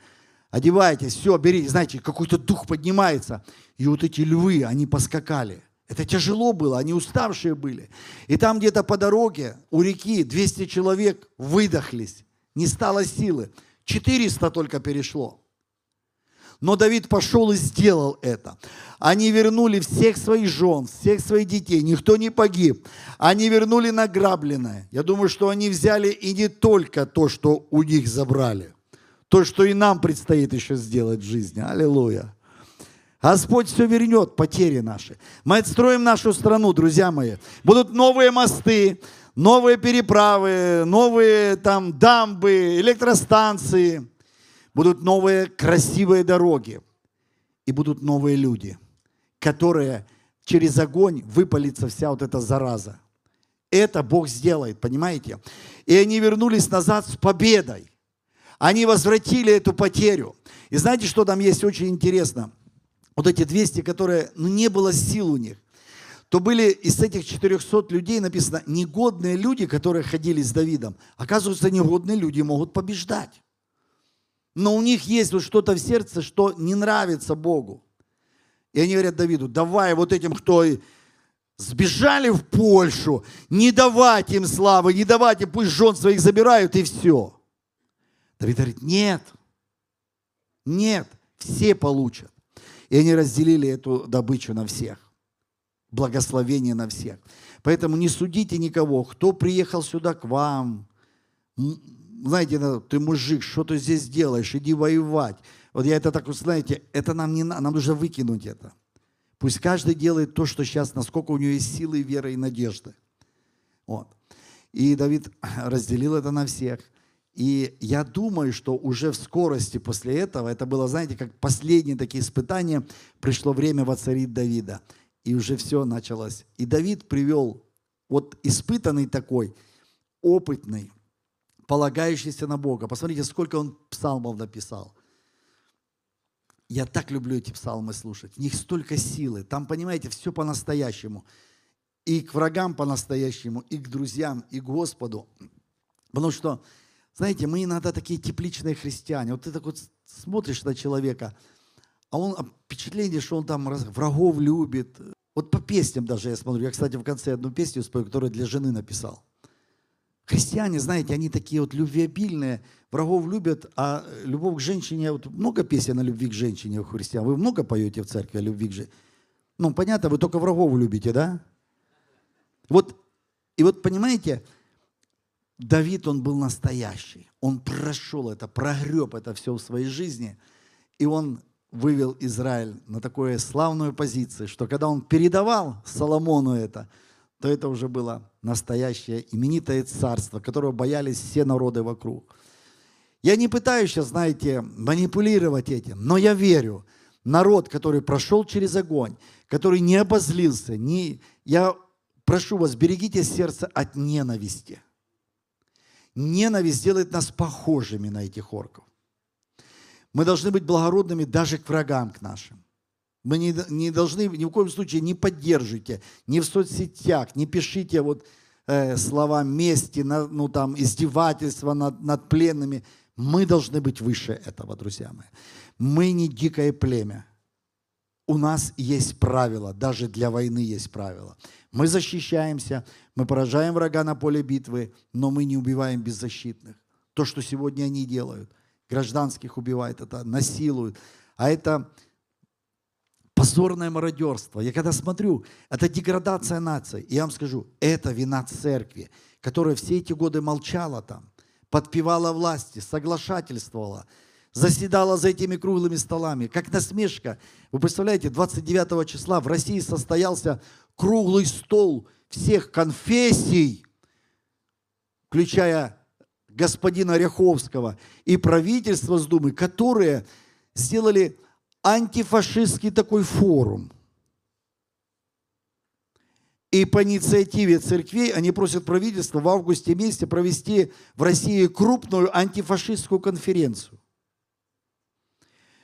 [SPEAKER 2] Одевайтесь, все, берите. Знаете, какой-то дух поднимается. И вот эти львы, они поскакали. Это тяжело было, они уставшие были. И там где-то по дороге у реки 200 человек выдохлись. Не стало силы. 400 только перешло. Но Давид пошел и сделал это. Они вернули всех своих жен, всех своих детей, никто не погиб. Они вернули награбленное. Я думаю, что они взяли и не только то, что у них забрали. То, что и нам предстоит еще сделать в жизни. Аллилуйя. Господь все вернет, потери наши. Мы отстроим нашу страну, друзья мои. Будут новые мосты, новые переправы, новые там дамбы, электростанции. Будут новые красивые дороги. И будут новые люди, которые через огонь выпалится вся вот эта зараза. Это Бог сделает, понимаете? И они вернулись назад с победой. Они возвратили эту потерю. И знаете, что там есть очень интересно? Вот эти 200, которые, ну, не было сил у них, то были из этих 400 людей написано негодные люди, которые ходили с Давидом. Оказывается, негодные люди могут побеждать. Но у них есть вот что-то в сердце, что не нравится Богу. И они говорят Давиду, давай вот этим, кто сбежали в Польшу, не давать им славы, не давать им, пусть жен своих забирают и все. Давид говорит, нет, нет, все получат. И они разделили эту добычу на всех. Благословение на всех. Поэтому не судите никого, кто приехал сюда к вам. Знаете, ты мужик, что ты здесь делаешь, иди воевать. Вот я это так, знаете, это нам не нам нужно выкинуть это. Пусть каждый делает то, что сейчас, насколько у него есть силы, веры и надежды. Вот. И Давид разделил это на всех. И я думаю, что уже в скорости после этого, это было, знаете, как последние такие испытания, пришло время воцарить Давида. И уже все началось. И Давид привел вот испытанный такой, опытный, полагающийся на Бога. Посмотрите, сколько он псалмов написал. Я так люблю эти псалмы слушать. В них столько силы. Там, понимаете, все по-настоящему. И к врагам по-настоящему, и к друзьям, и к Господу. Потому что знаете, мы иногда такие тепличные христиане. Вот ты так вот смотришь на человека, а он а впечатление, что он там врагов любит. Вот по песням даже я смотрю. Я, кстати, в конце одну песню спою, которую для жены написал. Христиане, знаете, они такие вот любвеобильные, врагов любят, а любовь к женщине, вот много песен о любви к женщине у христиан. Вы много поете в церкви о любви к женщине? Ну, понятно, вы только врагов любите, да? Вот, и вот понимаете, Давид, он был настоящий. Он прошел это, прогреб это все в своей жизни. И он вывел Израиль на такую славную позицию, что когда он передавал Соломону это, то это уже было настоящее именитое царство, которого боялись все народы вокруг. Я не пытаюсь сейчас, знаете, манипулировать этим, но я верю, народ, который прошел через огонь, который не обозлился, не... я прошу вас, берегите сердце от ненависти ненависть делает нас похожими на этих орков. Мы должны быть благородными даже к врагам к нашим. Мы не, не должны, ни в коем случае не поддерживайте, ни в соцсетях, не пишите вот э, слова мести, на, ну там издевательства над, над пленными. Мы должны быть выше этого, друзья мои. Мы не дикое племя. у нас есть правила, даже для войны есть правила. Мы защищаемся, мы поражаем врага на поле битвы, но мы не убиваем беззащитных. То, что сегодня они делают, гражданских убивают, это насилуют, а это позорное мародерство. Я когда смотрю, это деградация нации. И я вам скажу, это вина церкви, которая все эти годы молчала там, подпевала власти, соглашательствовала, заседала за этими круглыми столами, как насмешка. Вы представляете, 29 числа в России состоялся круглый стол всех конфессий, включая господина Ряховского и правительство с Думы, которые сделали антифашистский такой форум. И по инициативе церквей они просят правительство в августе месяце провести в России крупную антифашистскую конференцию.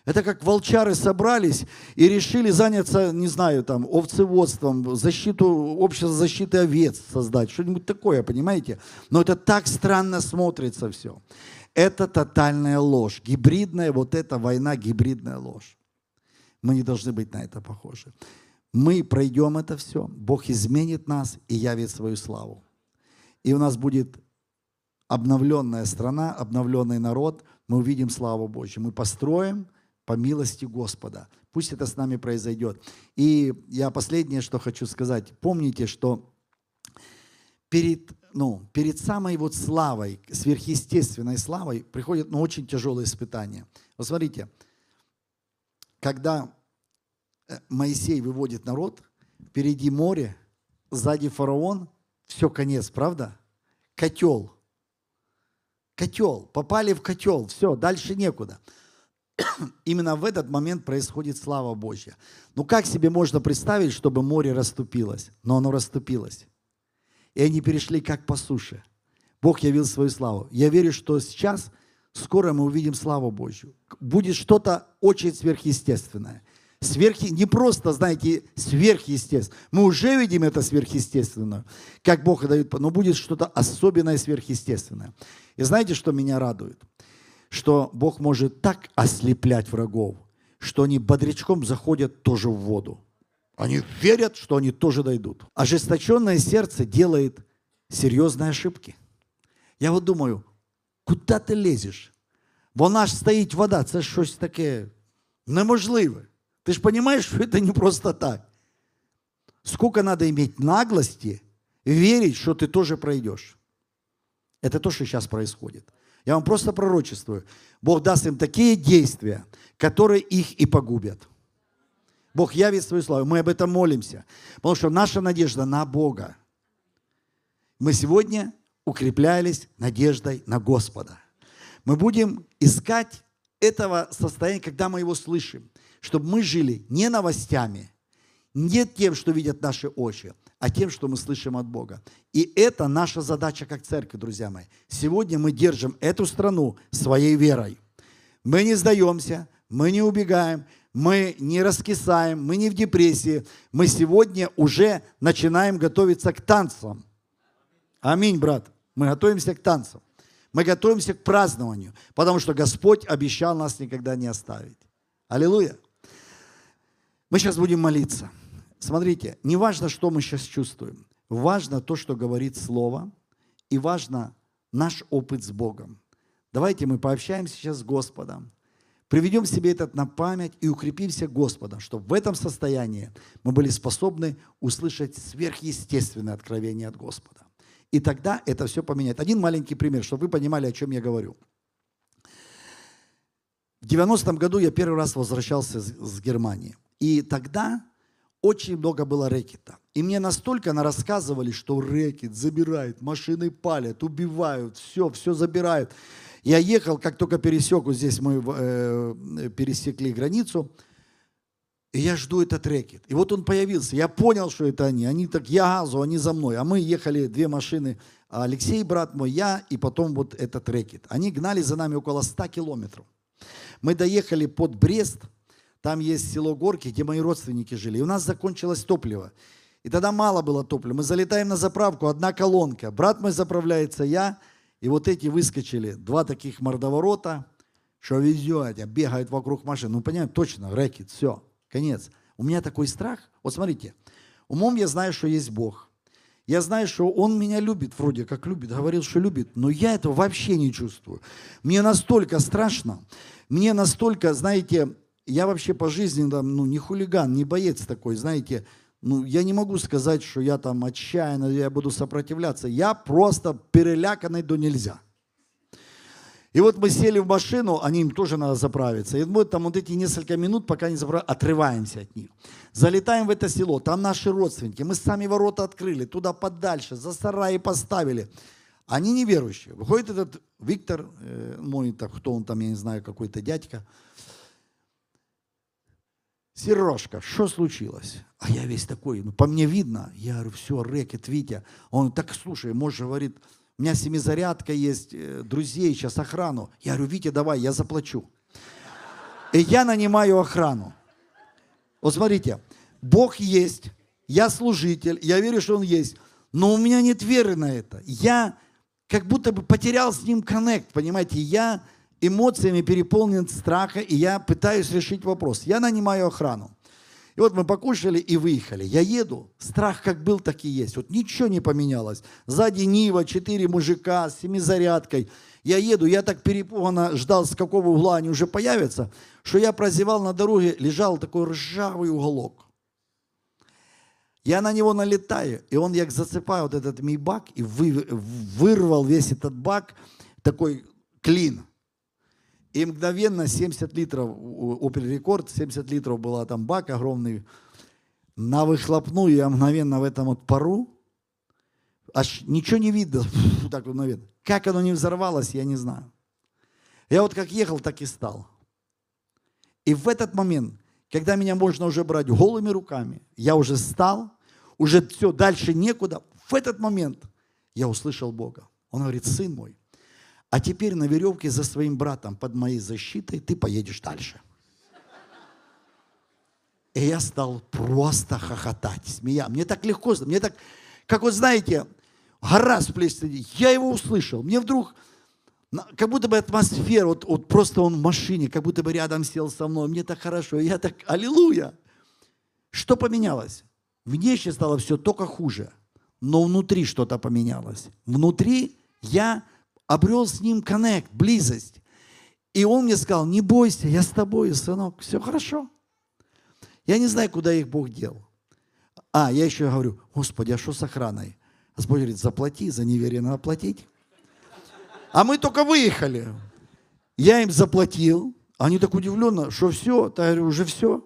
[SPEAKER 2] Это как волчары собрались и решили заняться, не знаю, там, овцеводством, защиту, общество защиты овец создать, что-нибудь такое, понимаете? Но это так странно смотрится все. Это тотальная ложь, гибридная, вот эта война, гибридная ложь. Мы не должны быть на это похожи. Мы пройдем это все, Бог изменит нас и явит свою славу. И у нас будет обновленная страна, обновленный народ, мы увидим славу Божью. Мы построим по милости Господа. Пусть это с нами произойдет. И я последнее, что хочу сказать. Помните, что перед, ну, перед самой вот славой, сверхъестественной славой, приходят ну, очень тяжелые испытания. Вот смотрите, когда э, Моисей выводит народ, впереди море, сзади фараон, все, конец, правда? Котел. Котел. Попали в котел, все, дальше некуда. Именно в этот момент происходит слава Божья. Ну как себе можно представить, чтобы море расступилось? Но оно расступилось. И они перешли как по суше. Бог явил свою славу. Я верю, что сейчас, скоро мы увидим славу Божью. Будет что-то очень сверхъестественное. Сверх, не просто, знаете, сверхъестественное. Мы уже видим это сверхъестественное, как Бог дает, но будет что-то особенное сверхъестественное. И знаете, что меня радует? Что Бог может так ослеплять врагов, что они бодрячком заходят тоже в воду. Они верят, что они тоже дойдут. Ожесточенное сердце делает серьезные ошибки. Я вот думаю, куди ти лезеш? Вона ж стоїть вода, це щось таке неможливе. Ти ж розумієш, що це не просто так. Сколько надо иметь наглости верить, что ты тоже пройдешь. Это то, что сейчас происходит. Я вам просто пророчествую. Бог даст им такие действия, которые их и погубят. Бог явит свою славу. Мы об этом молимся. Потому что наша надежда на Бога. Мы сегодня укреплялись надеждой на Господа. Мы будем искать этого состояния, когда мы его слышим, чтобы мы жили не новостями, не тем, что видят наши очи, а тем, что мы слышим от Бога. И это наша задача как церковь, друзья мои. Сегодня мы держим эту страну своей верой. Мы не сдаемся, мы не убегаем, мы не раскисаем, мы не в депрессии. Мы сегодня уже начинаем готовиться к танцам. Аминь, брат. Мы готовимся к танцам. Мы готовимся к празднованию, потому что Господь обещал нас никогда не оставить. Аллилуйя. Мы сейчас будем молиться. Смотрите, не важно, что мы сейчас чувствуем. Важно то, что говорит Слово, и важно наш опыт с Богом. Давайте мы пообщаемся сейчас с Господом, приведем себе этот на память и укрепимся Господом, чтобы в этом состоянии мы были способны услышать сверхъестественное откровение от Господа. И тогда это все поменяет. Один маленький пример, чтобы вы понимали, о чем я говорю. В 90-м году я первый раз возвращался с, Германии. И тогда очень много было рэкета. И мне настолько на рассказывали, что рэкет забирает, машины палят, убивают, все, все забирают. Я ехал, как только пересек, вот здесь мы э, пересекли границу, и я жду этот рэкет. И вот он появился. Я понял, что это они. Они так, я газу, они за мной. А мы ехали, две машины. Алексей, брат мой, я, и потом вот этот рэкет. Они гнали за нами около 100 километров. Мы доехали под Брест. Там есть село Горки, где мои родственники жили. И у нас закончилось топливо. И тогда мало было топлива. Мы залетаем на заправку, одна колонка. Брат мой заправляется, я. И вот эти выскочили. Два таких мордоворота. Что везете? Бегают вокруг машин. Ну, понятно, точно, рэкет, все. Конец. У меня такой страх. Вот смотрите, умом я знаю, что есть Бог. Я знаю, что Он меня любит, вроде как любит, говорил, что любит, но я этого вообще не чувствую. Мне настолько страшно, мне настолько, знаете, я вообще по жизни там, ну, не хулиган, не боец такой, знаете, ну, я не могу сказать, что я там отчаянно, я буду сопротивляться. Я просто переляканный до нельзя. И вот мы сели в машину, они им тоже надо заправиться. И мы там вот эти несколько минут, пока не заправляем, отрываемся от них. Залетаем в это село, там наши родственники. Мы сами ворота открыли, туда подальше, за сараи поставили. Они неверующие. Выходит этот Виктор, э, мой, так, кто он там, я не знаю, какой-то дядька. Сережка, что случилось? А я весь такой, ну по мне видно. Я говорю, все, рэкет, Витя. Он так, слушай, может, говорит, у меня семизарядка есть, э, друзей, сейчас охрану. Я говорю, Витя, давай, я заплачу. И я нанимаю охрану. Вот смотрите, Бог есть, я служитель, я верю, что Он есть, но у меня нет веры на это. Я как будто бы потерял с Ним коннект, понимаете, я эмоциями переполнен страха, и я пытаюсь решить вопрос. Я нанимаю охрану. И вот мы покушали и выехали. Я еду, страх как был, так и есть. Вот ничего не поменялось. Сзади Нива, четыре мужика с семизарядкой. Я еду, я так перепуганно ждал, с какого угла они уже появятся, что я прозевал на дороге, лежал такой ржавый уголок. Я на него налетаю, и он як зацепаю вот этот мій бак и вы, вырвал весь этот бак, такой клин. И мгновенно 70 литров, Opel Рекорд, 70 литров была там бак огромный, на выхлопную я мгновенно в этом вот пару, аж ничего не видно, так мгновенно. Как оно не взорвалось, я не знаю. Я вот как ехал, так и стал. И в этот момент, когда меня можно уже брать голыми руками, я уже стал, уже все, дальше некуда. В этот момент я услышал Бога. Он говорит, сын мой, а теперь на веревке за своим братом под моей защитой ты поедешь дальше. И я стал просто хохотать, смея. Мне так легко, мне так, как вот знаете, гора с плеч Я его услышал. Мне вдруг, как будто бы атмосфера, вот, вот просто он в машине, как будто бы рядом сел со мной. Мне так хорошо. Я так, аллилуйя. Что поменялось? Внешне стало все только хуже. Но внутри что-то поменялось. Внутри я обрел с ним коннект, близость. И он мне сказал, не бойся, я с тобой, сынок, все хорошо. Я не знаю, куда их Бог дел. А, я еще говорю, Господи, а что с охраной? Господь говорит, заплати, за неверие надо платить. А мы только выехали. Я им заплатил. Они так удивленно, что все, я говорю, уже все.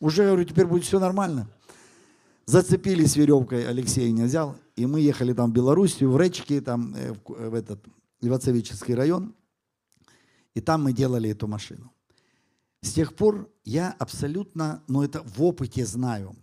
[SPEAKER 2] Уже, говорю, теперь будет все нормально. Зацепились веревкой, Алексей не взял. И мы ехали там в Белоруссию, в Речки, там, э, в, в этот Ивацевический район. И там мы делали эту машину. С тех пор я абсолютно, ну это в опыте знаю,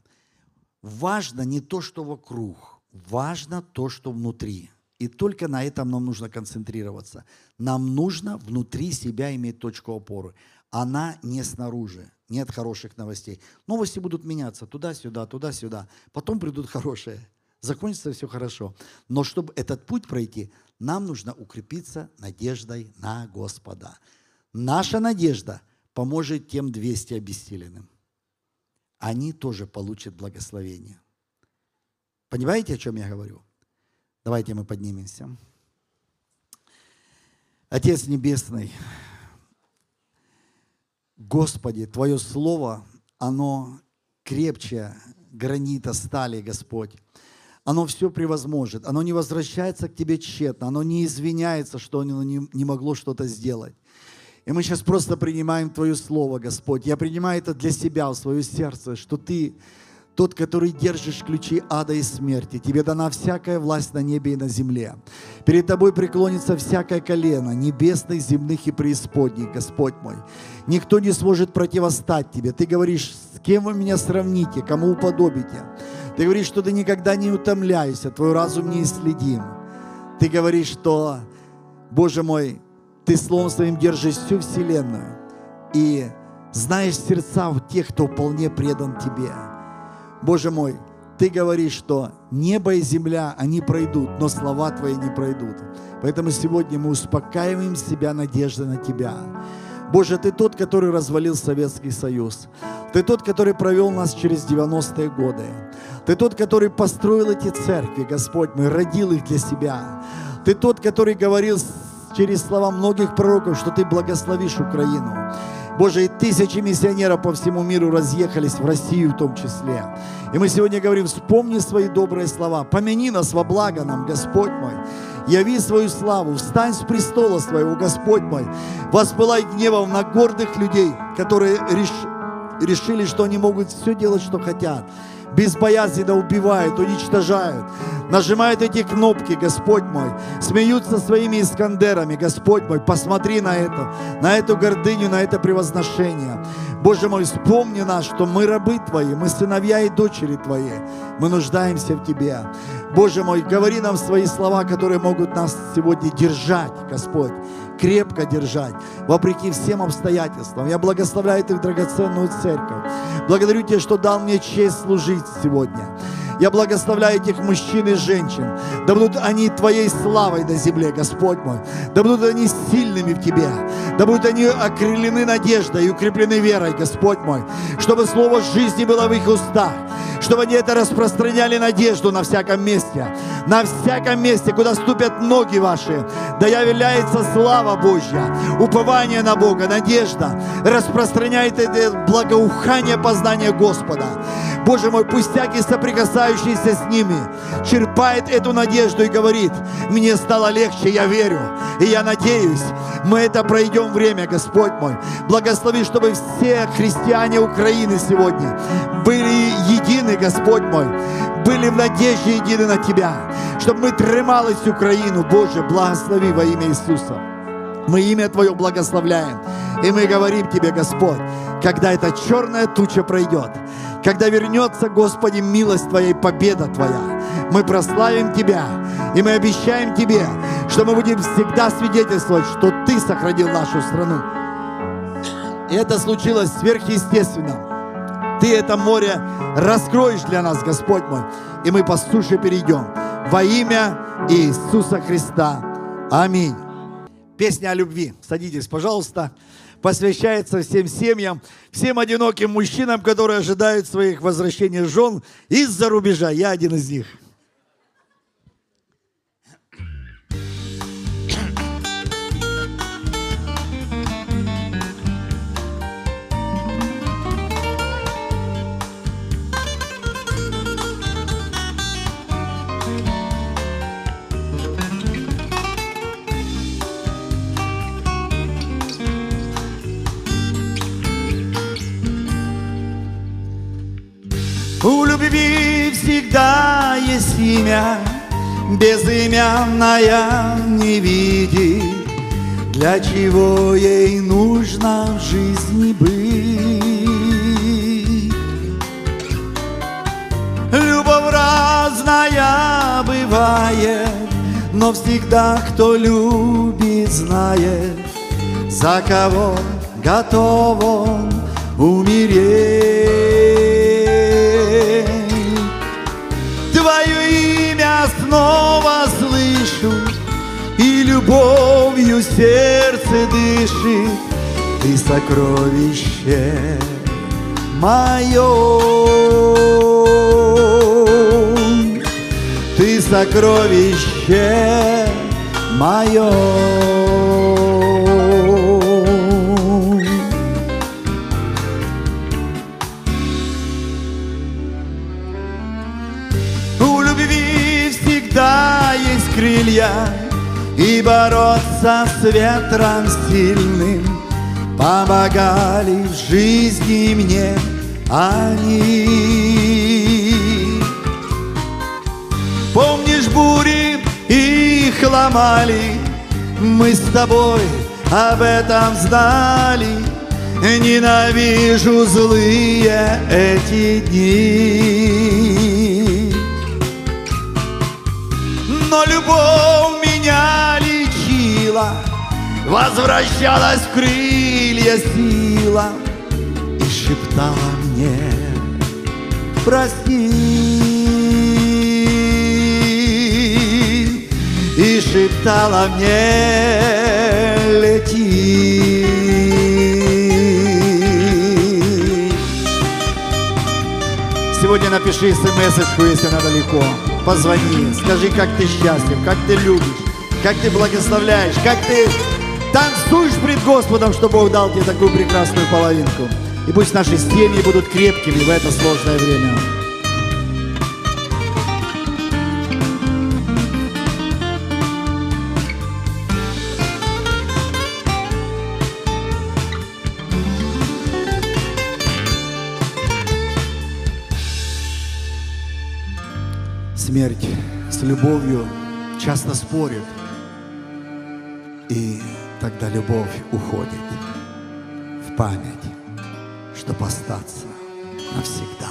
[SPEAKER 2] важно не то, что вокруг, важно то, что внутри. И только на этом нам нужно концентрироваться. Нам нужно внутри себя иметь точку опоры. Она не снаружи. Нет хороших новостей. Новости будут меняться туда-сюда, туда-сюда. Потом придут хорошие. Закончится все хорошо. Но чтобы этот путь пройти, нам нужно укрепиться надеждой на Господа. Наша надежда – поможет тем 200 обессиленным. Они тоже получат благословение. Понимаете, о чем я говорю? Давайте мы поднимемся. Отец Небесный, Господи, Твое Слово, оно крепче гранита стали, Господь. Оно все превозможет. Оно не возвращается к Тебе тщетно. Оно не извиняется, что оно не могло что-то сделать. И мы сейчас просто принимаем Твое Слово, Господь. Я принимаю это для себя, в свое сердце, что Ты тот, который держишь ключи ада и смерти. Тебе дана всякая власть на небе и на земле. Перед Тобой преклонится всякое колено, небесных, земных и преисподних, Господь мой. Никто не сможет противостать Тебе. Ты говоришь, с кем вы меня сравните, кому уподобите. Ты говоришь, что ты никогда не утомляешься, твой разум неисследим. Ты говоришь, что, Боже мой, ты Словом Своим держишь всю Вселенную и знаешь сердца у тех, кто вполне предан Тебе. Боже мой, Ты говоришь, что небо и земля, они пройдут, но слова Твои не пройдут. Поэтому сегодня мы успокаиваем себя надеждой на Тебя. Боже, Ты тот, который развалил Советский Союз. Ты тот, который провел нас через 90-е годы. Ты тот, который построил эти церкви, Господь, мы родил их для себя. Ты тот, который говорил через слова многих пророков, что Ты благословишь Украину. Боже, и тысячи миссионеров по всему миру разъехались в Россию в том числе. И мы сегодня говорим, вспомни свои добрые слова, помяни нас во благо нам, Господь мой. Яви свою славу, встань с престола своего, Господь мой. Воспылай гневом на гордых людей, которые реш... решили, что они могут все делать, что хотят безбоязненно убивают, уничтожают, нажимают эти кнопки, Господь мой, смеются своими искандерами, Господь мой, посмотри на это, на эту гордыню, на это превозношение. Боже мой, вспомни нас, что мы рабы Твои, мы сыновья и дочери Твои, мы нуждаемся в Тебе. Боже мой, говори нам свои слова, которые могут нас сегодня держать, Господь крепко держать, вопреки всем обстоятельствам. Я благословляю Ты драгоценную церковь. Благодарю Тебя, что дал мне честь служить сегодня. Я благословляю этих мужчин и женщин. Да будут они Твоей славой на земле, Господь мой. Да будут они сильными в Тебе. Да будут они окрылены надеждой и укреплены верой, Господь мой. Чтобы слово жизни было в их устах. Чтобы они это распространяли надежду на всяком месте. На всяком месте, куда ступят ноги ваши. Да является слава Божья, упование на Бога, надежда. Распространяет это благоухание познания Господа. Боже мой, пусть всякий соприкасающийся с ними черпает эту надежду и говорит, мне стало легче, я верю, и я надеюсь, мы это пройдем время, Господь мой. Благослови, чтобы все христиане Украины сегодня были едины, Господь мой, были в надежде едины на Тебя, чтобы мы тримались Украину, Боже, благослови во имя Иисуса. Мы имя Твое благословляем. И мы говорим Тебе, Господь, когда эта черная туча пройдет, когда вернется, Господи, милость Твоя и победа Твоя, мы прославим Тебя, и мы обещаем Тебе, что мы будем всегда свидетельствовать, что Ты сохранил нашу страну. И это случилось сверхъестественно. Ты это море раскроешь для нас, Господь мой, и мы по суше перейдем. Во имя Иисуса Христа. Аминь. Песня о любви. Садитесь, пожалуйста. Посвящается всем семьям, всем одиноким мужчинам, которые ожидают своих возвращений жен из-за рубежа. Я один из них. У любви всегда есть имя, безымянная не видит, для чего ей нужно в жизни быть. Любовь разная бывает, но всегда кто любит, знает, за кого готов он умереть. Снова слышу, и любовью сердце дышит, ты сокровище мое. Ты сокровище мое. Крылья, и бороться с ветром сильным помогали в жизни мне они. Помнишь бури их ломали, мы с тобой об этом знали. Ненавижу злые эти дни. Возвращалась в крылья сила И шептала мне Прости И шептала мне Лети Сегодня напиши смс, если она далеко Позвони, скажи, как ты счастлив, как ты любишь Как ты благословляешь, как ты танцуешь пред Господом, что Бог дал тебе такую прекрасную половинку. И пусть наши семьи будут крепкими в это сложное время. Смерть с любовью часто спорит, и тогда любовь уходит в память, чтобы остаться навсегда.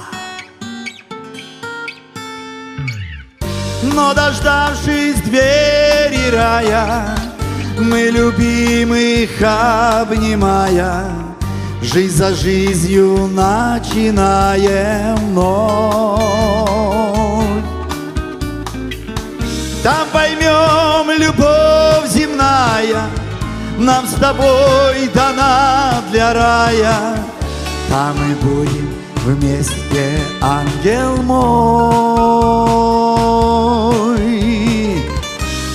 [SPEAKER 2] Но дождавшись двери рая, мы любимых обнимая, жизнь за жизнью начинаем вновь. Там поймем, любовь земная Нам с тобой дана для рая. Там мы будем вместе, ангел мой.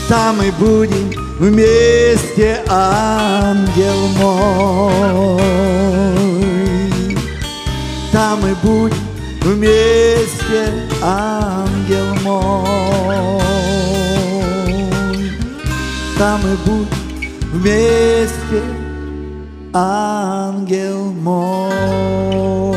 [SPEAKER 2] Там мы будем вместе, ангел мой. Там мы будем вместе, ангел мой. Там мы будем вместе, ангел мой.